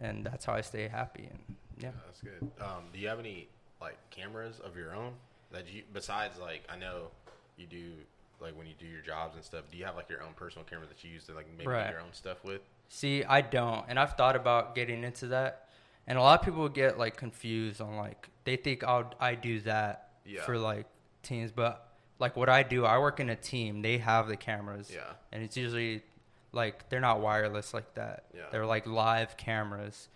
and that's how I stay happy. And yeah, that's good. Um, do you have any like cameras of your own that you besides like I know you do like when you do your jobs and stuff? Do you have like your own personal camera that you use to like maybe Right. do your own stuff with? See, I don't, and I've thought about getting into that, and a lot of people get like confused on like they think I'll I do that Yeah. for like teams, but like what I do, I work in a team. They have the cameras, Yeah. and it's usually like they're not wireless like that. Yeah. They're like live cameras.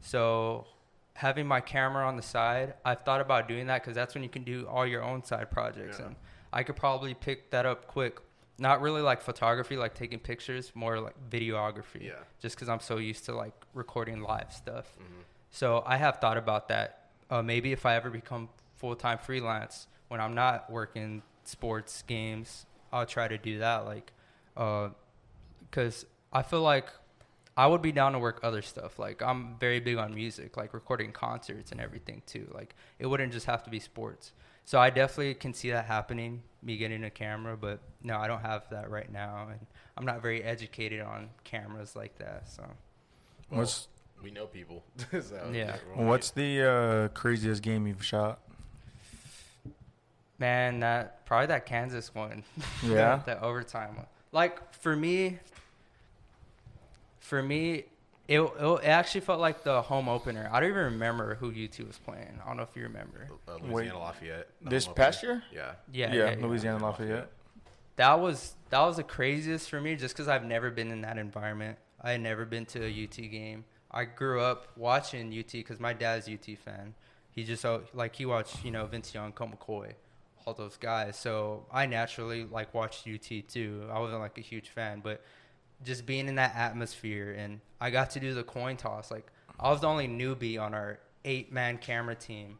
So having my camera on the side, I've thought about doing that because that's when you can do all your own side projects, Yeah. and I could probably pick that up quick. Not really like photography, like taking pictures, more like videography. Yeah. Just because I'm so used to like recording live stuff. Mhm. So I have thought about that. Uh, maybe if I ever become full time freelance, when I'm not working sports games, I'll try to do that. Like, because I feel like I would be down to work other stuff. Like I'm very big on music, like recording concerts and everything too. Like it wouldn't just have to be sports. So I definitely can see that happening, me getting a camera, but no, I don't have that right now, and I'm not very educated on cameras like that. So Well, What's we know people. so, Yeah. what's the uh, craziest game you've shot? Man, that probably that Kansas one. Yeah? that overtime one. Like for me, for me, it, it it actually felt like the home opener. I don't even remember who UT was playing. I don't know if you remember. Uh, Wait, Louisiana Lafayette. This past year? Yeah. Yeah, yeah, yeah. Louisiana Lafayette. That was that was the craziest for me, just because I've never been in that environment. I had never been to a UT game. I grew up watching UT because my dad's a UT fan. He just like he watched you know Vince Young, Colt McCoy, all those guys. So I naturally like watched UT too. I wasn't like a huge fan, but just being in that atmosphere and I got to do the coin toss. Like I was the only newbie on our eight man camera team,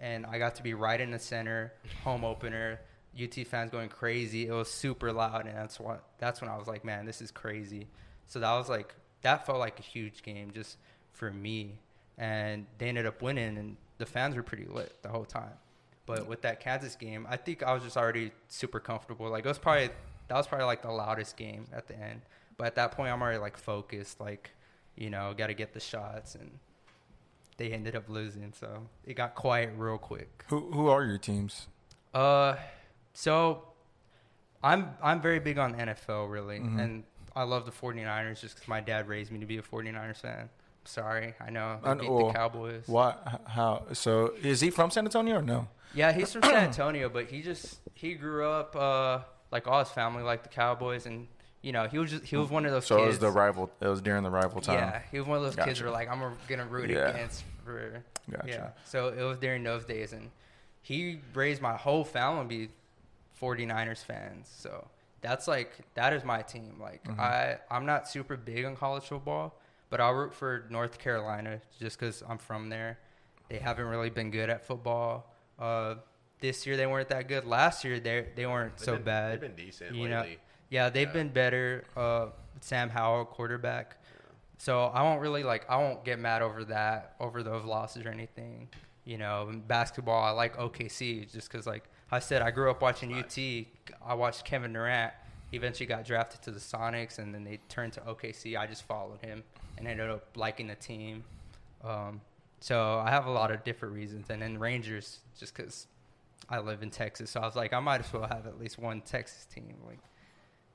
and I got to be right in the center, home opener. UT fans going crazy. It was super loud, and that's what that's when I was like, man, this is crazy. So that was like that felt like a huge game just for me, and they ended up winning, and the fans were pretty lit the whole time. But with that Kansas game, I think I was just already super comfortable. Like it was probably that was probably like the loudest game at the end. But at that point, I'm already like focused. Like, you know, got to get the shots, and they ended up losing. So it got quiet real quick. Who who are your teams? Uh, so I'm I'm very big on NFL really, Mhm. and I love the 49ers just because my dad raised me to be a 49ers fan. Sorry, I know I beat know- the Cowboys. Why? How? So is he from San Antonio or no? Yeah, he's from San Antonio, but he just he grew up uh like all his family like the Cowboys, and you know he was just he was one of those So it was the rival. It was during the rival time. Yeah, he was one of those kids Gotcha. who were like, I'm gonna root Yeah. against for Gotcha. yeah. So it was during those days, and he raised my whole family to be 49ers fans. So that's like that is my team. Like Mhm. I I'm not super big on college football, but I'll root for North Carolina just because I'm from there. They haven't really been good at football. Uh, this year they weren't that good. Last year they they weren't They've so been- bad. They've been decent you know, lately. Yeah, they've Yeah. been better. Uh, Sam Howell, quarterback. So I won't really like. I won't get mad over that, over those losses or anything. You know, in basketball, I like OKC just because, like I said, I grew up watching UT. I watched Kevin Durant. He eventually got drafted to the Sonics, and then they turned to OKC. I just followed him and ended up liking the team. Um, so I have a lot of different reasons, and then Rangers just because I live in Texas. So I was like, I might as well have at least one Texas team. Like,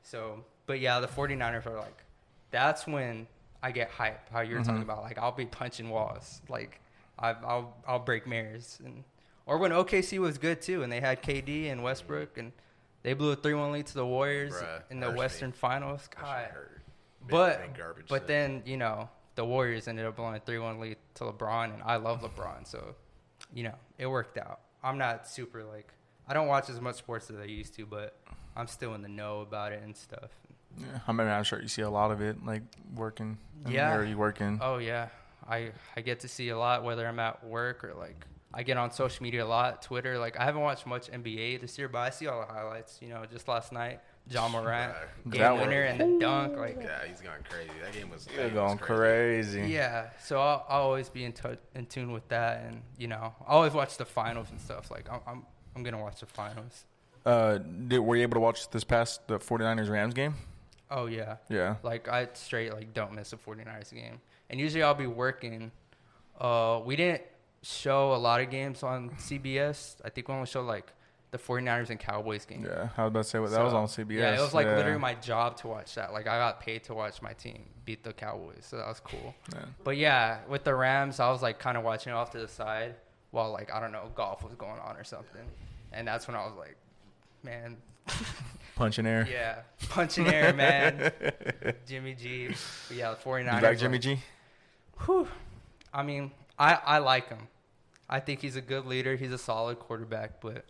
so, but yeah, the 49ers are like, that's when I get hype. How you're Mhm. talking about, like, I'll be punching walls. Like, I, I'll, I'll break mirrors. And, or when OKC was good too, and they had KD and Westbrook, and they blew a 3 1 lead to the Warriors Bruh, in the hurts me. Western Finals. God. But, but then, you know, the Warriors ended up blowing a 3 1 lead to LeBron, and I love LeBron. So, you know, it worked out. I'm not super, like, I don't watch as much sports as I used to, but I'm still in the know about it and stuff. Yeah, I mean, I'm sure you see a lot of it, like working. I Yeah. Where are you working? Oh, yeah. I I get to see a lot whether I'm at work or like I get on social media a lot, Twitter. Like I haven't watched much NBA this year, but I see all the highlights. You know, just last night, Ja Morant Right. game That one- winner and the dunk. Like Yeah, he's going crazy. That game was. that going was crazy. yeah, so I'll, I'll always be in touch in tune with that, and you know, I always watch the finals and stuff. Like I'm I'm, I'm gonna watch the finals. Uh, did, were you able to watch this past the 49ers Rams game? Oh yeah, Yeah. Like I straight like don't miss a 49ers game. And usually I'll be working. Uh we didn't show a lot of games on CBS. I think we only showed like the 49ers and Cowboys game. Yeah. I was about to say what that was on CBS. Yeah, it was like yeah. literally my job to watch that. Like I got paid to watch my team beat the Cowboys. So that was cool. Yeah. But yeah, with the Rams, I was like kind of watching off to the side while like I don't know, golf was going on or something. And that's when I was like, man, Punching air. yeah, punching air, man. Jimmy G. Yeah, the 49ers. You like Jimmy G? Whew. I mean, I, I like him. I think he's a good leader. He's a solid quarterback, but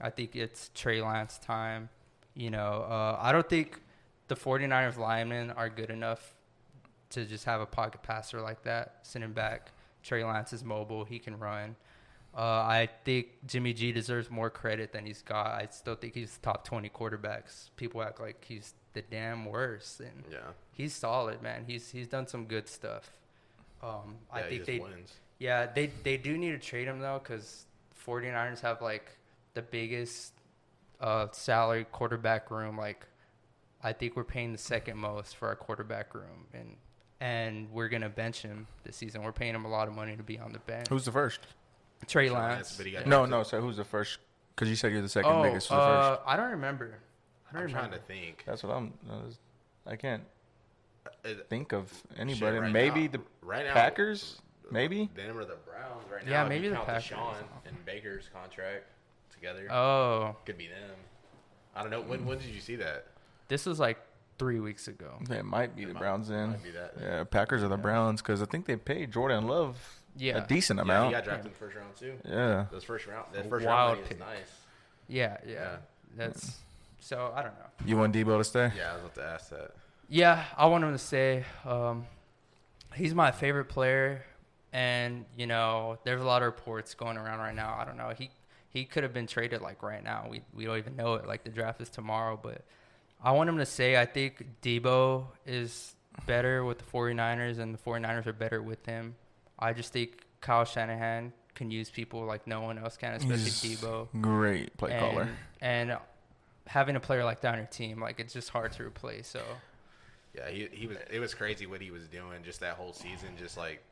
I think it's Trey Lance time. You know, uh, I don't think the 49ers linemen are good enough to just have a pocket passer like that sitting back. Trey Lance is mobile. He can run. Uh, I think Jimmy G deserves more credit than he's got. I still think he's top 20 quarterbacks. People act like he's the damn worst. And Yeah. he's solid, man. He's he's done some good stuff. Um, I Yeah, he think just they wins. yeah they they do need to trade him though because 49ers have like the biggest uh, salary quarterback room. Like I think we're paying the second most for our quarterback room, and and we're gonna bench him this season. We're paying him a lot of money to be on the bench. Who's the first? Trey Trey Lance? Lance, but he got No, drafted. no. So who's the first? Because you said you're the second oh, biggest. Who's the uh. I don't remember. I don't I'm trying remember. to think. That's what I'm. I was- I can't Uh, think of anybody. right maybe now- the right now, Packers. Maybe. Them or the Browns right now. Yeah, if maybe you the count Packers. Deshaun and Baker's contract together. Oh, Could be them. I don't know. When when did you see that? this was like three weeks ago. It might be It the might- Browns then. might be that. Yeah, Packers are the Browns because I think they paid Jordan Love Yeah. a decent amount. Yeah, he got drafted in the first round too. Yeah. Those first round, that first Wild round money is nice. Yeah, yeah. Yeah. That's so I don't know. You want Debo to stay? Yeah, I was about to ask that. Yeah, I want him to stay. Um, he's my favorite player, and you know, there's a lot of reports going around right now. I don't know. He he could have been traded like right now. We we don't even know it. Like the draft is tomorrow, but I want him to say I think Debo is better with the 49ers and the 49ers are better with him. I just think Kyle Shanahan can use people like no one else can, especially He's Debo. Great play and, caller. And having a player like that on your team, like it's just hard to replace. So Yeah, he he was. It was crazy what he was doing just that whole season. Just like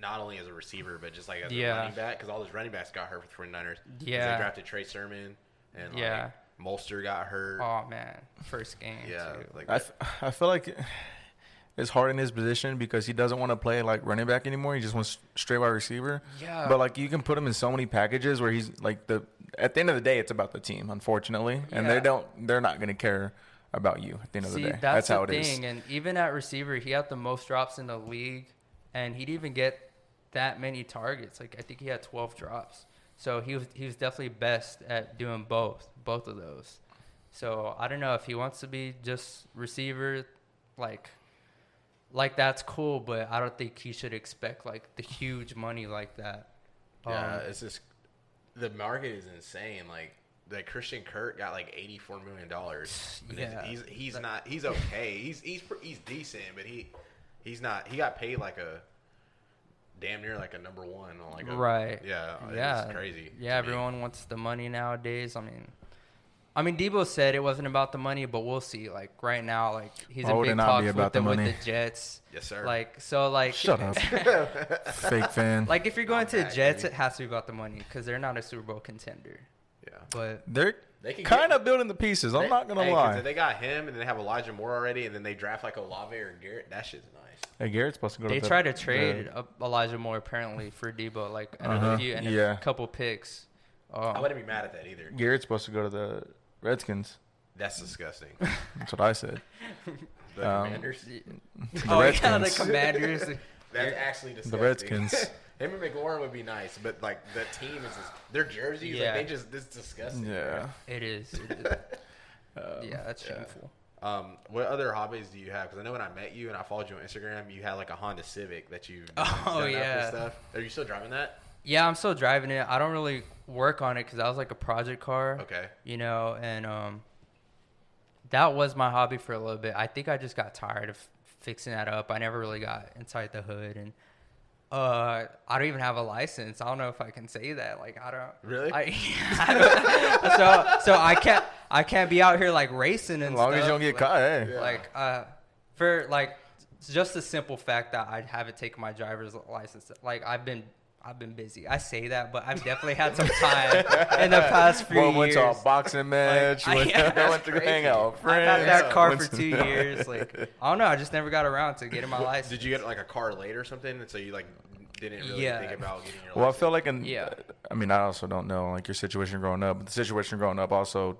not only as a receiver, but just like as Yeah. a running back, because all those running backs got hurt for the 49ers. 'Cause Yeah. they drafted Trey Sermon and like Yeah. Mostert got hurt. Oh man, first game. yeah, too. like I, f- I feel like it's hard in his position because he doesn't want to play like running back anymore. He just wants straight wide receiver. yeah. But like you can put him in so many packages where he's like the at the end of the day it's about the team, unfortunately. And they don't they're not gonna care about you at the end of the day. that's, That's, how the it is. thing. And even at receiver, he had the most drops in the league, and he'd even get that many targets. Like I think he had 12 drops. So he was he was definitely best at doing both both of those. So I don't know if he wants to be just receiver, like like that's cool, but I don't think he should expect like the huge money like that. yeah, Um, it's just the market is insane. Like the Christian Kirk got like 84 million dollars. Yeah. he's he's not he's okay. He's he's he's decent, but he he's not. He got paid like a damn near like a number one on like a Right. Yeah, yeah, it's crazy. Yeah, to me. everyone wants the money nowadays. I mean, I mean, Debo said it wasn't about the money, but we'll see. Like right now, like he's Why in would it big not talks be with about the, the with money? the Jets. Yes, sir. Like so, like Shut up. Fake fan. like if you're going to the back, Jets, it has to be about the money because they're not a Super Bowl contender. yeah. But They're They can kind get- of building the pieces. I'm They- not gonna hey, 'cause lie. if They got him, and then they have Elijah Moore already, and then they draft like Olave or Garrett. That shit's nice. Hey, Garrett's supposed to go they to the, tried to trade uh Elijah Moore apparently for Debo, like another Uh-huh, few and yeah. a couple picks. I Um, wouldn't be mad at that either. Garrett's supposed to go to the Redskins. That's disgusting. That's what I said. The Um, Commanders. The oh yeah, the Redskins. Commanders. That's actually disgusting. The Redskins. Him and McLaurin would be nice, but like the team is just, their jerseys, Yeah. like they just this disgusting. Yeah. it is. It is. Um, yeah, that's yeah. shameful. Um, what other hobbies do you have? Because I know when I met you and I followed you on Instagram, you had like a Honda Civic that you Oh, yeah. stuff. Are you still driving that? Yeah, I'm still driving it. I don't really work on it because that was like a project car. Okay. You know, and um, that was my hobby for a little bit. I think I just got tired of fixing that up. I never really got inside the hood, and uh, I don't even have a license. I don't know if I can say that. Like, I don't Really? I, I don't- so, so I can't. I can't be out here like racing and As long as you don't get like- caught, hey. Yeah. like uh for like just the simple fact that I haven't taken my driver's license like I've been I've been busy. I say that, but I've definitely had some time in the past few Well, went to a boxing match. I- went, yeah, went to crazy. hang out with I've friends. had that car went for to- two years. Like I don't know, I just never got around to getting my license. Did you get like a car late or something? And so you like didn't really Yeah. think about getting your license. Well, I license? feel like in Yeah. I mean, I also don't know like your situation growing up, but the situation growing up also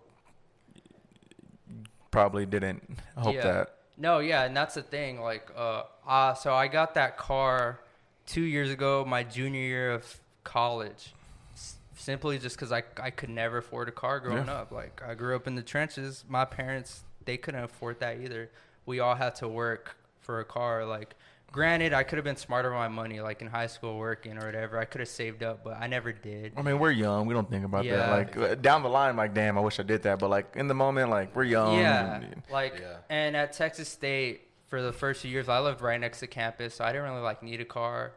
probably didn't hope Yeah. that. No, yeah, and that's the thing. Like, uh, uh, so I got that car two years ago, my junior year of college, s- simply just because I I could never afford a car growing Yeah. up. Like, I grew up in the trenches. My parents they couldn't afford that either. We all had to work for a car. Like, granted, I could have been smarter with my money, like in high school working or whatever. I could have saved up, but I never did. I mean, we're young. We don't think about Yeah. that. Like uh, down the line, like, damn, I wish I did that. But like in the moment, like we're young. Yeah, and- like Yeah. and at Texas State for the first few years, I lived right next to campus, so I didn't really like need a car.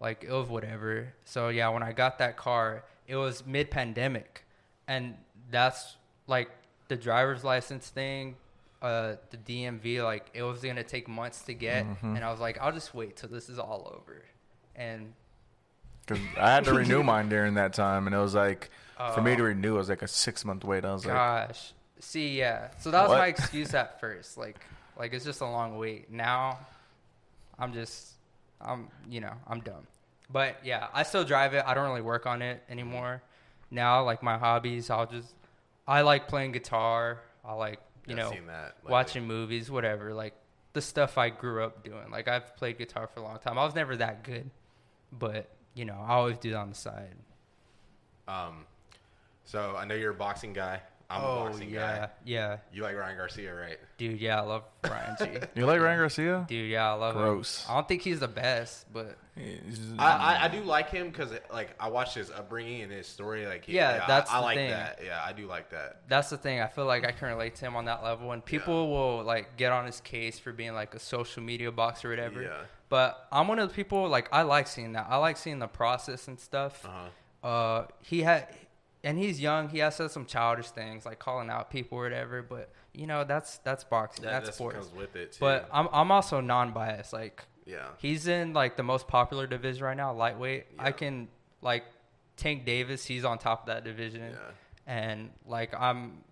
Like it was whatever. So yeah, when I got that car, it was mid pandemic, and that's like the driver's license thing. Uh, the DMV, like it was gonna take months to get, Mm-hmm. and I was like, I'll just wait till this is all over. And Cause I had to renew mine during that time, and it was like for me Oh. to renew, it was like a six month wait. I was like, Gosh. See, yeah. So that was What? my excuse at first. Like, like it's just a long wait. Now, I'm just, I'm, you know, I'm done. But yeah, I still drive it. I don't really work on it anymore. Now, like my hobbies, I'll just, I like playing guitar. I like, you I've know, that watching movies, whatever. Like the stuff I grew up doing. Like I've played guitar for a long time. I was never that good, but you know, I always do that on the side. Um, so I know you're a boxing guy. I'm oh a boxing yeah, guy. yeah, You like Ryan Garcia, right? dude. Yeah, I love Ryan G. you like Ryan Garcia? Dude, yeah, I love Gross. him. I don't think he's the best, but I, I, I do like him because like I watched his upbringing and his story. Like he, Yeah, I- that's I, the like thing. that. Yeah, I do like that. that's the thing. I feel like I can relate to him on that level. And people will like get on his case for being like a social media box or whatever. Yeah. But I'm one of the people like I like seeing that. I like seeing the process and stuff. Uh-huh. Uh, he had, and he's young. He has said some childish things like calling out people or whatever. But you know that's that's boxing. That, that's that's sports. comes with it too. But I'm I'm also non-biased. Like yeah, He's in like the most popular division right now, lightweight. Yeah. I can like Tank Davis. He's on top of that division, yeah. and like I'm,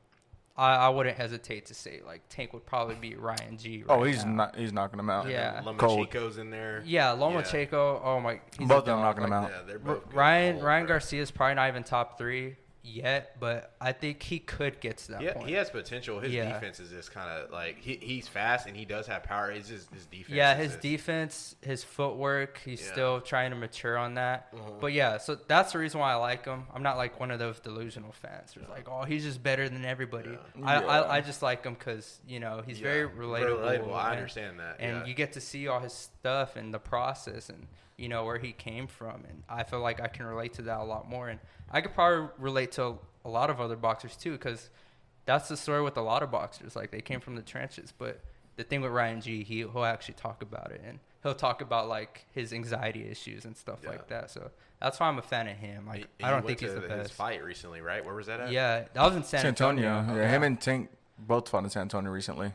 I, I wouldn't hesitate to say like Tank would probably beat Ryan G. oh, he's now. not. He's knocking him out. Yeah. Cold. Lomachenko's in there. Yeah, Lomachenko. Oh my, he's Both of them dog. knocking him out. Yeah, they're both good. Ryan Ryan? Garcia is probably not even top three yet, but I think he could get to that He, point. he has potential. His Yeah. defense is just kind of like he, he's fast and he does have power. It's just his defense. Yeah, his just- defense, his footwork, he's Yeah. still trying to mature on that. Mhm. But yeah, so that's the reason why I like him. I'm not like one of those delusional fans who's like, oh, he's just better than everybody. Yeah. I, Yeah. I, I just like him because, you know, he's Yeah, very relatable. relatable. I understand that. And yeah. you get to see all his stuff and the process and, you know, where he came from. And I feel like I can relate to that a lot more. And I could probably relate to a lot of other boxers too because that's the story with a lot of boxers. Like they came from the trenches. But the thing with Ryan G, he, he'll actually talk about it. And he'll talk about like his anxiety issues and stuff Yeah. like that. So that's why I'm a fan of him. Like, He- I don't think he's to the his best. fight recently, right? Where was that at? Yeah, that was in San, San Antonio. Antonio. Yeah, him and Tank both fought in San Antonio recently.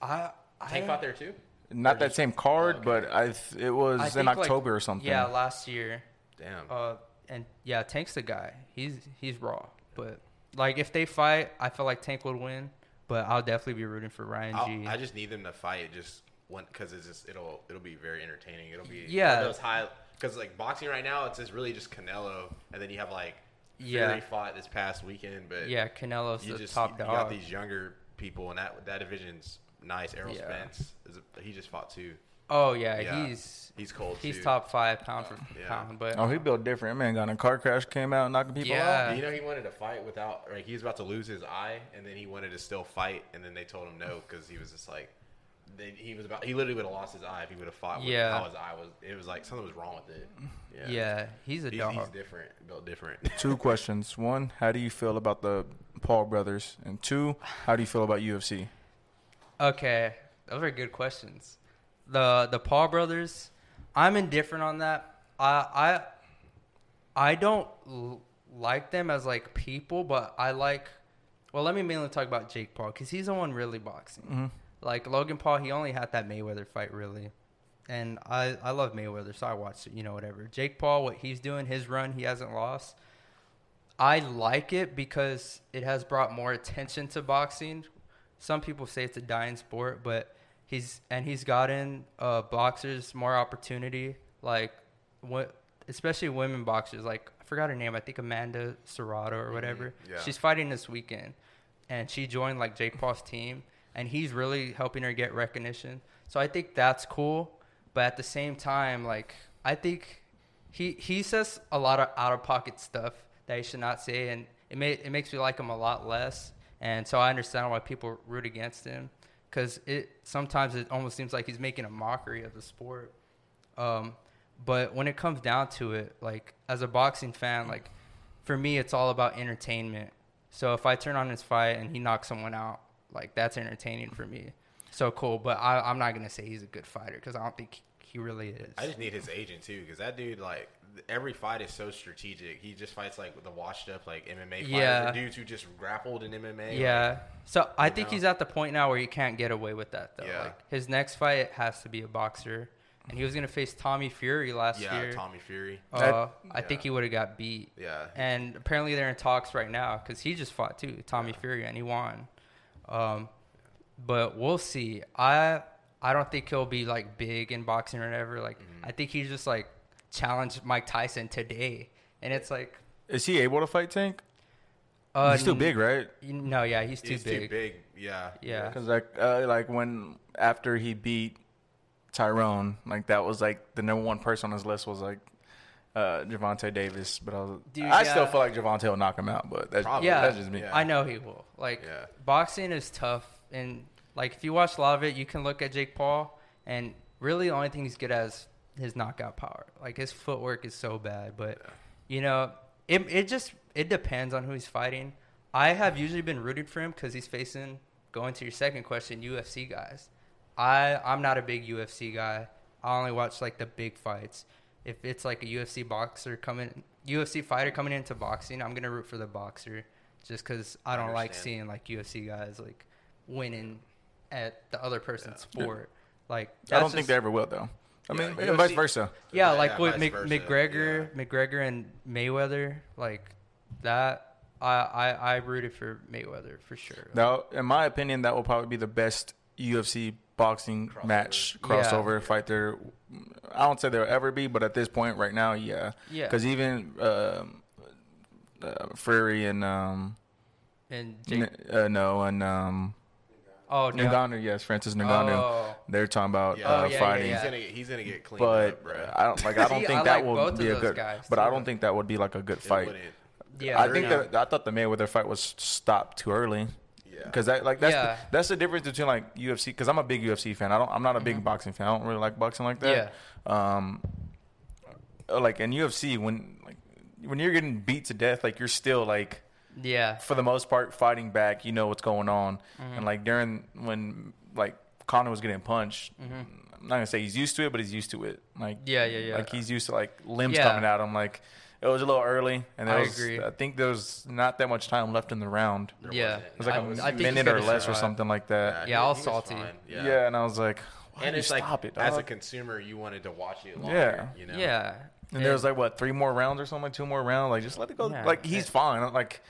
I, Tank I, fought there too. Not that same card, Oh, okay. but I th- it was I in think, like, October or something. Yeah, last year. Damn. Uh, and yeah, Tank's the guy. He's he's raw. But like if they fight, I feel like Tank would win. But I'll definitely be rooting for Ryan I'll- G. I just need them to fight just one because it's just it'll it'll be very entertaining. It'll be Yeah. those high because like boxing right now it's just really just Canelo and then you have like Yeah. Fury fought this past weekend, but yeah, Canelo's you the just top you, dog. got these younger people and that that division's nice. Errol Yeah. Spence is a, he just fought too. Oh yeah, Yeah. he's He's cold. he's too. top five pound for Yeah. pound. But Oh, he built different. Man got in a car crash, came out knocking people Yeah. out. You know, he wanted to fight without, like, he was about to lose his eye, and then he wanted to still fight, and then they told him no because he was just like, they, he was about, he literally would have lost his eye if he would have fought with Yeah. how his eye was. It was like something was wrong with it. Yeah, yeah, he's a He's, dog. he's different, built different. Two questions. One, how do you feel about the Paul brothers? And two, how do you feel about UFC? Okay, those are good questions. The the Paul brothers, I'm indifferent on that. I I I don't l- like them as like people, but I like. Well, let me mainly talk about Jake Paul because he's the one really boxing. Mhm. Like Logan Paul, he only had that Mayweather fight really, and I I love Mayweather, so I watched it. You know, whatever. Jake Paul, what he's doing, his run, he hasn't lost. I like it because it has brought more attention to boxing. Some people say it's a dying sport, but he's and he's gotten uh, boxers more opportunity. Like what, especially women boxers. Like I forgot her name. I think Amanda Serrano or whatever. yeah. She's fighting this weekend, and she joined like Jake Paul's team, and he's really helping her get recognition. So I think that's cool. But at the same time, like I think he he says a lot of out of pocket stuff that he should not say, and it may it makes me like him a lot less. And so I understand why people root against him, because it sometimes it almost seems like he's making a mockery of the sport. Um, but when it comes down to it, like as a boxing fan, like for me, it's all about entertainment. So if I turn on his fight and he knocks someone out, like that's entertaining for me. So cool. But I, I'm not gonna say he's a good fighter because I don't think he really is. I just need his agent too, because that dude, like, every fight is so strategic. He just fights like the washed up like MMA fighters, Yeah. or dudes who just grappled in MMA. Yeah. So I think know? he's at the point now where he can't get away with that though. Yeah. Like his next fight has to be a boxer, and he was gonna face Tommy Fury last yeah, year. Yeah, Tommy Fury. Uh, I Yeah. think he would have got beat. Yeah, And apparently they're in talks right now because he just fought too, Tommy Fury, and he won. Um, but we'll see. I I don't think he'll be like big in boxing or whatever. Like Mm-hmm. I think he's just like challenged Mike Tyson today, and it's like Is he able to fight Tank? uh, He's too big, right? No, yeah, he's too he's big. too big. Yeah, Yeah. Because like, uh, like when after he beat Tyron, like that was like the number one person on his list was like uh, Gervonta Davis. But I, was, Dude, I still feel like Gervonta will knock him out. But that's, Probably. Yeah, that's just me. Yeah. I know he will. Like Yeah. boxing is tough, and like if you watch a lot of it, you can look at Jake Paul, and really the only thing he's good at is his knockout power. Like his footwork is so bad, but you know, it it just it depends on who he's fighting. I have usually been rooted for him because he's facing. Going to your second question, UFC guys. I I'm not a big UFC guy. I only watch like the big fights. If it's like a UFC boxer coming, UFC fighter coming into boxing, I'm gonna root for the boxer, just because I I don't like seeing like UFC guys like winning at the other person's Yeah. sport. Like I don't think they ever will though. I mean, UFC and vice versa. yeah, Yeah, like yeah, with Mc, versa, McGregor, McGregor and Mayweather, like that. I, I I rooted for Mayweather for sure. Now, in my opinion, that will probably be the best UFC boxing Crossover. match Yeah. crossover fight there. I don't say there'll ever be, but at this point, right now, yeah. Yeah. Because even um uh, Fury and um, and Jake, N- uh, no, and um, oh no, Ngannou, yes, Francis Ngannou. Oh. They're talking about Yeah. uh, Oh, yeah, yeah, fighting, He's gonna get, he's gonna get cleaned but up, bro. I don't like. I don't See, think I that like will both of be a good. guys, but I don't think that would be like a good fight. yeah, I think no. that I thought the Mayweather fight was stopped too early. Yeah. Because that like that's Yeah. the, that's the difference between like UFC. Because I'm a big UFC fan. I don't. I'm not a big boxing fan. I don't really like boxing like that. Yeah. Um. uh, Like in UFC, when like when you're getting beat to death, like you're still like yeah, for the most part fighting back. You know what's going on. Mm-hmm. And like during when like Conor was getting punched, I'm not gonna say he's used to it, but he's used to it. Like Mm-hmm. Yeah, yeah, yeah. Like he's used to like limbs Yeah. coming at him. Like it was a little early, and there I was, agree. I think there was not that much time left in the round. There Yeah. wasn't. It was like I- a I think minute or could've less or something like that. Yeah, he- I he was was salty. Yeah. Yeah. and I was like, why and you it's like stop it? as a consumer, you wanted to watch it longer. Yeah. You know? yeah. and there was like what three more rounds or something, like two more rounds. Like just let it go. Yeah. Like he's fine. Like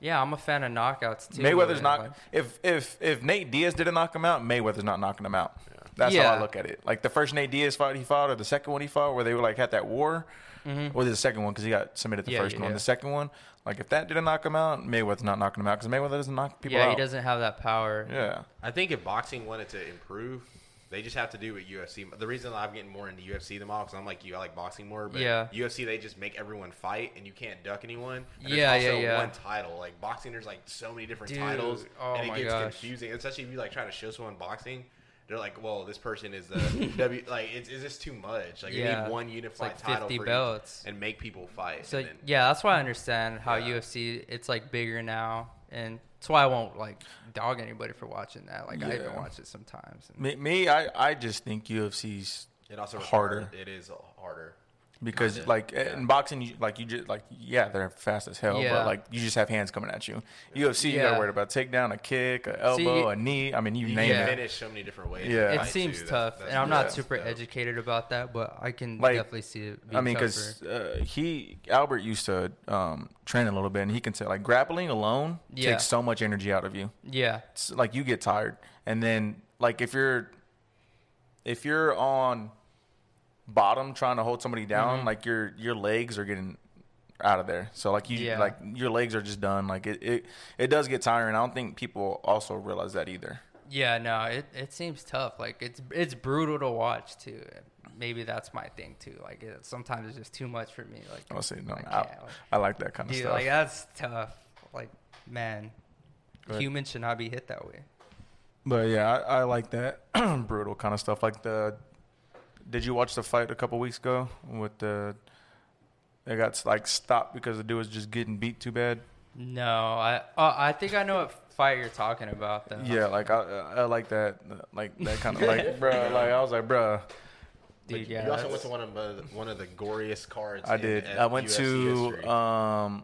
yeah, I'm a fan of knockouts too. Mayweather's not. like- if if if Nate Diaz didn't knock him out, Mayweather's not knocking him out. That's how I look at it. Like the first Nate Diaz fight he fought, or the second one he fought, where they were like had that war, or the second one because he got submitted the Mm-hmm. Yeah, first yeah, one. yeah. The second one, like if that didn't knock him out, Mayweather's not knocking him out because Mayweather doesn't knock people out. yeah, out. he doesn't have that power. Yeah, I think if boxing wanted to improve, They just have to do what UFC. The reason I'm getting more into UFC than all because I'm like you, I like boxing more. But Yeah. UFC they just make everyone fight, and you can't duck anyone. And Yeah, there's yeah, yeah. One title, like boxing, there's like so many different Dude, titles, oh and it gets gosh. confusing. Especially if you like try to show someone boxing. They're like, well, this person is the W. Like, it's, it's just too much. Like, you Yeah. need one It's unified like title 50 for each- belts. and make people fight. So then, yeah, that's why I understand how Yeah. UFC it's like bigger now, and that's why I won't like dog anybody for watching that. Like I even watch it sometimes. And Me, me I, I just think UFC's it also Harder. requires- It is harder. Because Kinda, like yeah. in boxing, you, like you just like yeah, they're fast as hell, Yeah. but like you just have hands coming at you. UFC, you gotta worry about takedown, a kick, a elbow, a knee. I mean, you, You name can it. finish so many different ways. Yeah. it seems too. tough, That's- and I'm not super Dope. educated about that, but I can Like, definitely see it. Being I mean, because uh, he Albert used to um, train a little bit, and he can say like grappling alone Yeah. takes so much energy out of you. yeah, It's like you get tired, and then like if you're if you're on bottom trying to hold somebody down, Mhm. like your your legs are getting out of there. So like you Yeah. like your legs are just done. Like it, it it does get tiring. I don't think people also realize that either. yeah, no, it it seems tough. Like it's it's brutal to watch too. Maybe that's my thing too. Like it, sometimes it's just too much for me. Like I'll say no. I I, like- I like that kind of stuff. like that's tough. Like man, humans should not be hit that way. But yeah, I, I like that brutal kind of stuff. Like the, did you watch the fight a couple weeks ago with the? It got like stopped because the dude was just getting beat too bad. No, I uh, I think I know what fight you're talking about though. Yeah, like I I like that like that kind of like bro. Like I was like bro, dude. Like, yeah, you also went to one of the, one of the goriest cards. I in did. F- I went UFC to history. um,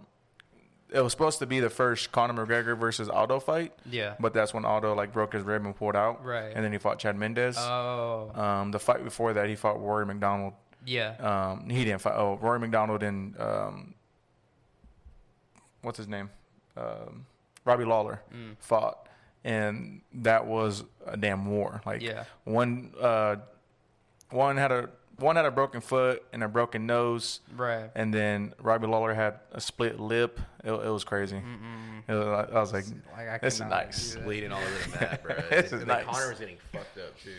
it was supposed to be the first Conor McGregor versus Aldo fight, yeah. but that's when Aldo like broke his rib and pulled out, Right. And then he fought Chad Mendes. Oh, um, the fight before that, he fought Rory MacDonald. yeah. Um, he didn't fight. Oh, Rory MacDonald and um, what's his name? Um, Robbie Lawler Mm. fought, and that was a damn war. Like Yeah. one, uh, one had a one had a broken foot and a broken nose, Right. and then Robbie Lawler had a split lip. It, it was crazy. It was, I was like, Like, I This is nice. do bleeding all over the mat, bro. This and is then nice. Conor was getting fucked up too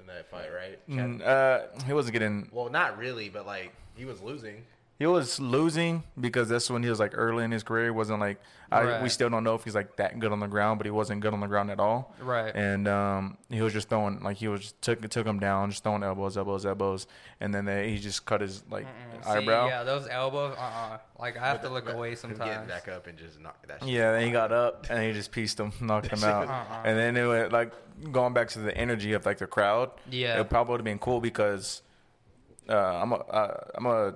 in that fight, right? mm, uh, he wasn't getting. Well, not really, but like he was losing. He was losing because that's when he was like early in his career. He wasn't like I, we still don't know if he's like that good on the ground, but he wasn't good on the ground at all. Right. And um, he was just throwing like he was just took took him down, just throwing elbows, elbows, elbows, and then they, he just cut his like Mm-mm. See, eyebrow. yeah, those elbows. Uh. uh Like I have to look but away sometimes. Getting back up and just knock that. Shit Yeah, then he got up and he just pieced him, knocked him out, Uh-uh. and then it went like going back to the energy of like the crowd. Yeah. it probably would have been cool because uh, I'm a uh, I'm a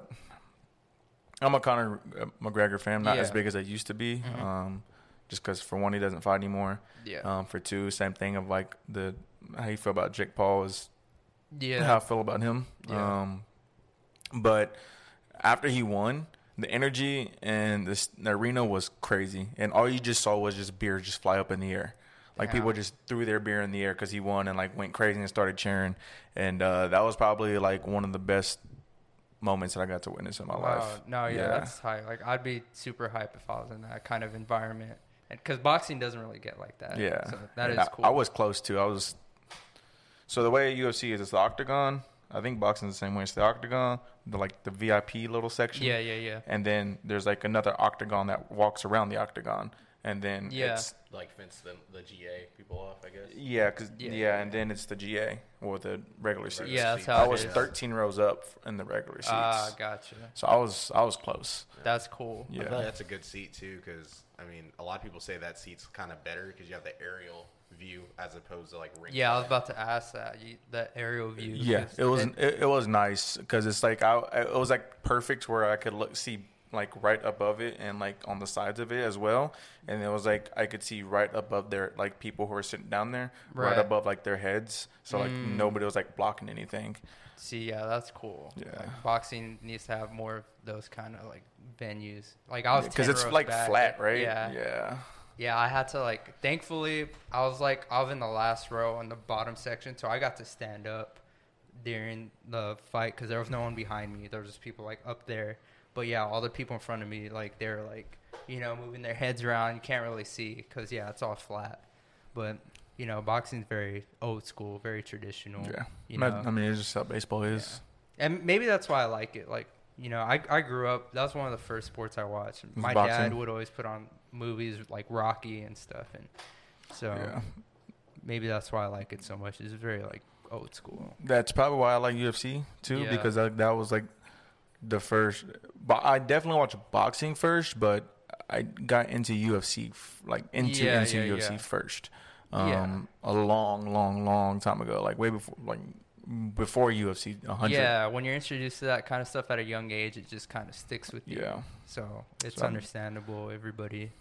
I'm a Conor McGregor fan, not Yeah. as big as I used to be. Mhm. Um, just because for one, he doesn't fight anymore. Yeah. Um, for two, same thing of like the how you feel about Jake Paul is yeah. how I feel about him. Yeah. Um, but after he won, the energy and this, the arena was crazy, and all you just saw was just beer just fly up in the air. Like Yeah. people just threw their beer in the air because he won and like went crazy and started cheering, and uh, that was probably like one of the best moments that I got to witness in my Wow. life. No, yeah, that's high. Like I'd be super hype if I was in that kind of environment, and because boxing doesn't really get like that. yeah. So that is And I- cool. I, was close to. I was. So the way UFC is, it's the octagon. I think boxing's the same way. It's the octagon, the like the VIP little section. Yeah, yeah, yeah. and then there's like another octagon that walks around the octagon, and then Yeah. it's like fence the, the GA people off, I guess. yeah, cause Yeah. yeah, and then it's the GA or the regular seats. Yeah, that's how I it was is. 13 rows up in the regular seats, Ah, gotcha. so I was I was close. That's cool. I like Yeah, that's a good seat too, because I mean, a lot of people say that seat's kind of better because you have the aerial view as opposed to like ring. Yeah, I was about to ask that. You, the aerial view. yeah, it was it- it, it was nice because it's like I it was like perfect where I could look see like right above it and like on the sides of it as well, and it was like I could see right above their like people who were sitting down there, right, Right. above like their heads, so like Mm. nobody was like blocking anything. See, yeah, that's cool. Yeah. Like, boxing needs to have more of those kind of like venues. Like I was because 10 it's like back. flat, right? Yeah. yeah. Yeah, I had to like. Thankfully, I was like I was in the last row in the bottom section, so I got to stand up during the fight because there was no one behind me. There was just people like up there. But yeah, all the people in front of me, like they're like, you know, moving their heads around. You can't really see because yeah, it's all flat. But you know, boxing's very old school, very traditional. Yeah. You know, I mean, it's just how baseball is. and maybe that's why I like it. Like, you know, I I grew up. That was one of the first sports I watched. My boxing. dad would always put on movies like Rocky and stuff, and so Yeah. maybe that's why I like it so much. It's very like old school. That's probably why I like UFC too, Yeah. because that, that was like the first. But I definitely watched boxing first, but I got into UFC like into Yeah, into yeah, UFC yeah. first. Um, a long, long, long time ago, like way before, like before UFC 100. Yeah, when you're introduced to that kind of stuff at a young age, it just kind of sticks with you. Yeah. So it's So understandable. Everybody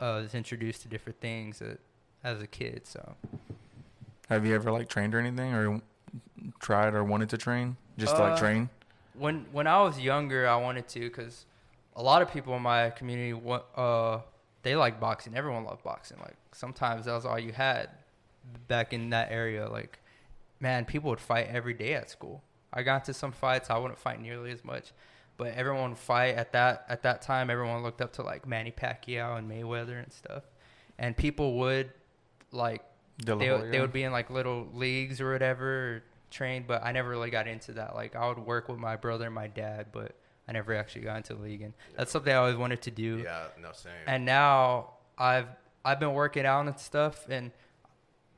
uh, is introduced to different things uh as a kid. So Have you ever like trained or anything, or tried or wanted to train, just to like Uh, train? When when I was younger, I wanted to because a lot of people in my community uh they like boxing. Everyone loved boxing. Like sometimes that was all you had back in that area. Like man, people would fight every day at school. I got into some fights. I wouldn't fight nearly as much, but everyone would fight at that at that time. Everyone looked up to like Manny Pacquiao and Mayweather and stuff, and people would like they, they would be in like little leagues or whatever trained but i never really got into that. Like i would work with my brother and my dad but i never actually got into the league and that's something i always wanted to do. Yeah, no, same. and now i've i've been working out and stuff and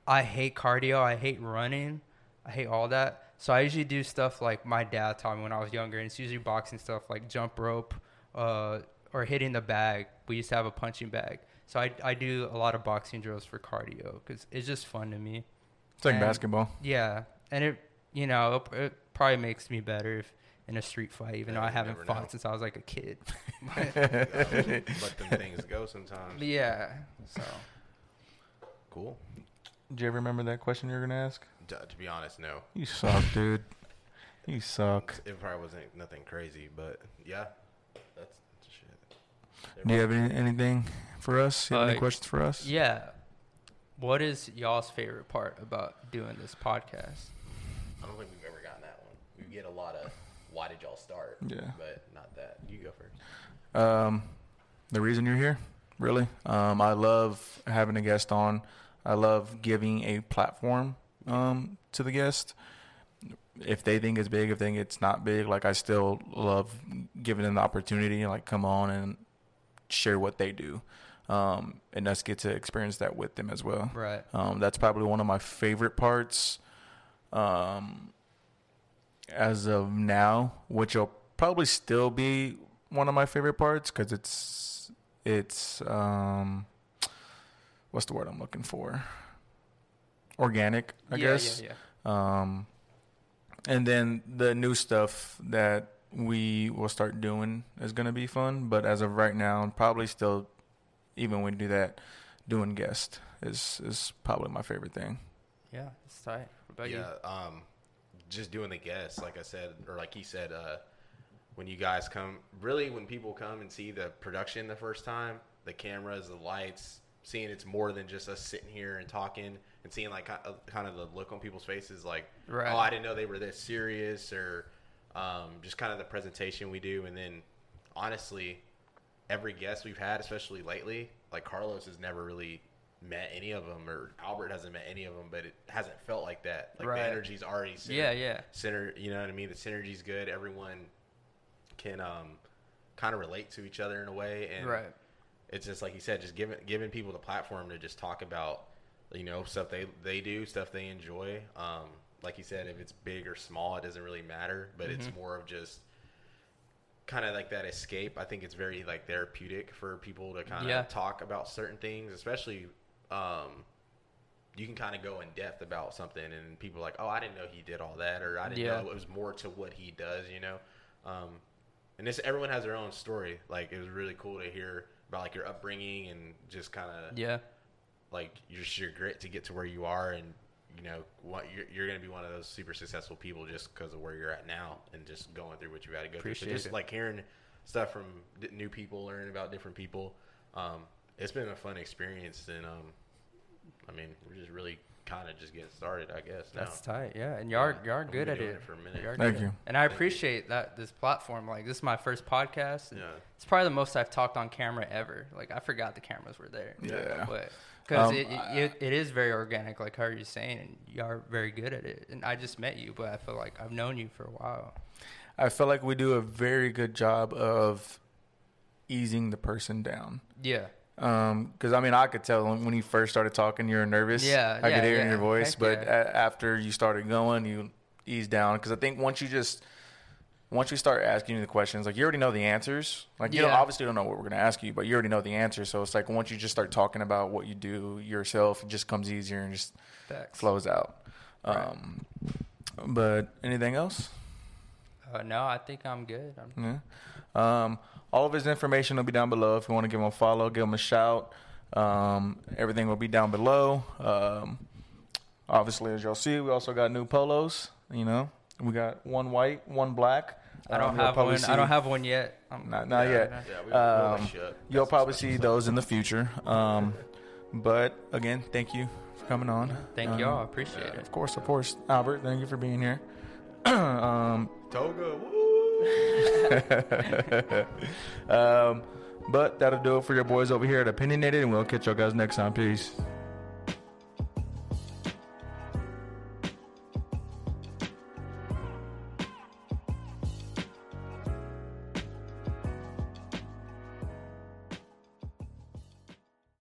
i hate cardio i hate running i hate all that. So i usually do stuff like my dad taught me when i was younger and it's usually boxing stuff like jump rope uh, or hitting the bag. We used to have a punching bag. So i, I do a lot of boxing drills for cardio because it's just fun to me. It's like and- basketball. yeah, and it you know it, it probably makes me better if in a street fight, even Yeah, though I haven't fought know. since I was like a kid. let them things go sometimes. yeah, so Cool. Do you ever remember that question you were gonna ask? D- to be honest, no. You suck, dude. You suck. It probably wasn't nothing crazy, but yeah, that's shit. Do you have any, anything for us? You have any questions for us? yeah. What is y'all's favorite part about doing this podcast? I don't think we've ever gotten that one. We get a lot of why did y'all start? Yeah. but not that. You go first. Um, the reason you're here, really. Um, I love having a guest on. I love giving a platform um, to the guest. If they think it's big, if they think it's not big, like I still love giving them the opportunity, like come on and share what they do, um, and us get to experience that with them as well. Right. Um, that's probably one of my favorite parts. Um, as of now, which will probably still be one of my favorite parts because it's it's um, what's the word I'm looking for? Organic, I yeah, guess. Yeah, yeah. Um, and then the new stuff that we will start doing is going to be fun. But as of right now, probably still, even when we do that, doing guest is is probably my favorite thing. Yeah, it's tight. What about you? yeah, um, just doing the guests, like I said, or like he said, uh, when you guys come, really, when people come and see the production the first time, the cameras, the lights, seeing it's more than just us sitting here and talking, and seeing like uh, kind of the look on people's faces, like, Right. oh, I didn't know they were this serious, or um, just kind of the presentation we do, and then honestly, every guest we've had, especially lately, like Carlos has never really met any of them, or Albert hasn't met any of them, but it hasn't felt like that. Like Right. the energy's already Yeah, yeah. center. You know what I mean? The synergy's good. Everyone can um, kind of relate to each other in a way, and Right. it's just like you said, just giving giving people the platform to just talk about you know stuff they they do, stuff they enjoy. Um, like you said, if it's big or small, it doesn't really matter. But it's Mm-hmm. more of just kind of like that escape. I think it's very like therapeutic for people to kind of Yeah. talk about certain things, especially. Um, you can kind of go in depth about something, and people are like, "Oh, I didn't know he did all that," or "I didn't Yeah. know it was more to what he does," you know. Um, and this everyone has their own story. Like it was really cool to hear about like your upbringing and just kind of Yeah. like your your grit to get to where you are, and you know what you're, you're going to be one of those super successful people just because of where you're at now and just going through what you've had to go Appreciate through. So just it. like hearing stuff from new people, learning about different people. Um, it's been a fun experience, and um, I mean, we're just really kind of just getting started, I guess. Now. That's tight, yeah. And y'all, Yeah, y'all good at it. it for a minute. Y'all Thank you. And I Thank you. appreciate that this platform. Like this is my first podcast. and Yeah. It's probably the most I've talked on camera ever. Like I forgot the cameras were there. Yeah. But because Um, it, it, it is very organic, like how you're saying, and you are very good at it. And I just met you, but I feel like I've known you for a while. I feel like we do a very good job of easing the person down. Yeah. Um, because I mean, I could tell when you first started talking, you were nervous. Yeah, I yeah, could hear it in your voice. Heck but yeah. a- after you started going, you eased down. Because I think once you just once you start asking you the questions, like you already know the answers. Like you Yeah. obviously don't know what we're gonna ask you, but you already know the answer. So it's like once you just start talking about what you do yourself, it just comes easier and just Facts. flows out. Right. Um, but anything else? Uh, no, I think I'm good. I'm, Yeah. Um, all of his information will be down below. If you want to give him a follow, give him a shout. Um, everything will be down below. Um, obviously, as y'all see, we also got new polos. You know, we got one white, one black. I don't Um, have one. see- I don't have one yet. I'm, Not, not Yeah, yet. Yeah, we, we'll Um, let you up. You'll probably see special those in the future. Um, but again, thank you for coming on. Thank Um, y'all. I appreciate yeah. it. Of course, of course, Albert. Thank you for being here. um. Toga, woo! um, but that'll do it for your boys over here at Opinionated, and we'll catch y'all guys next time. Peace.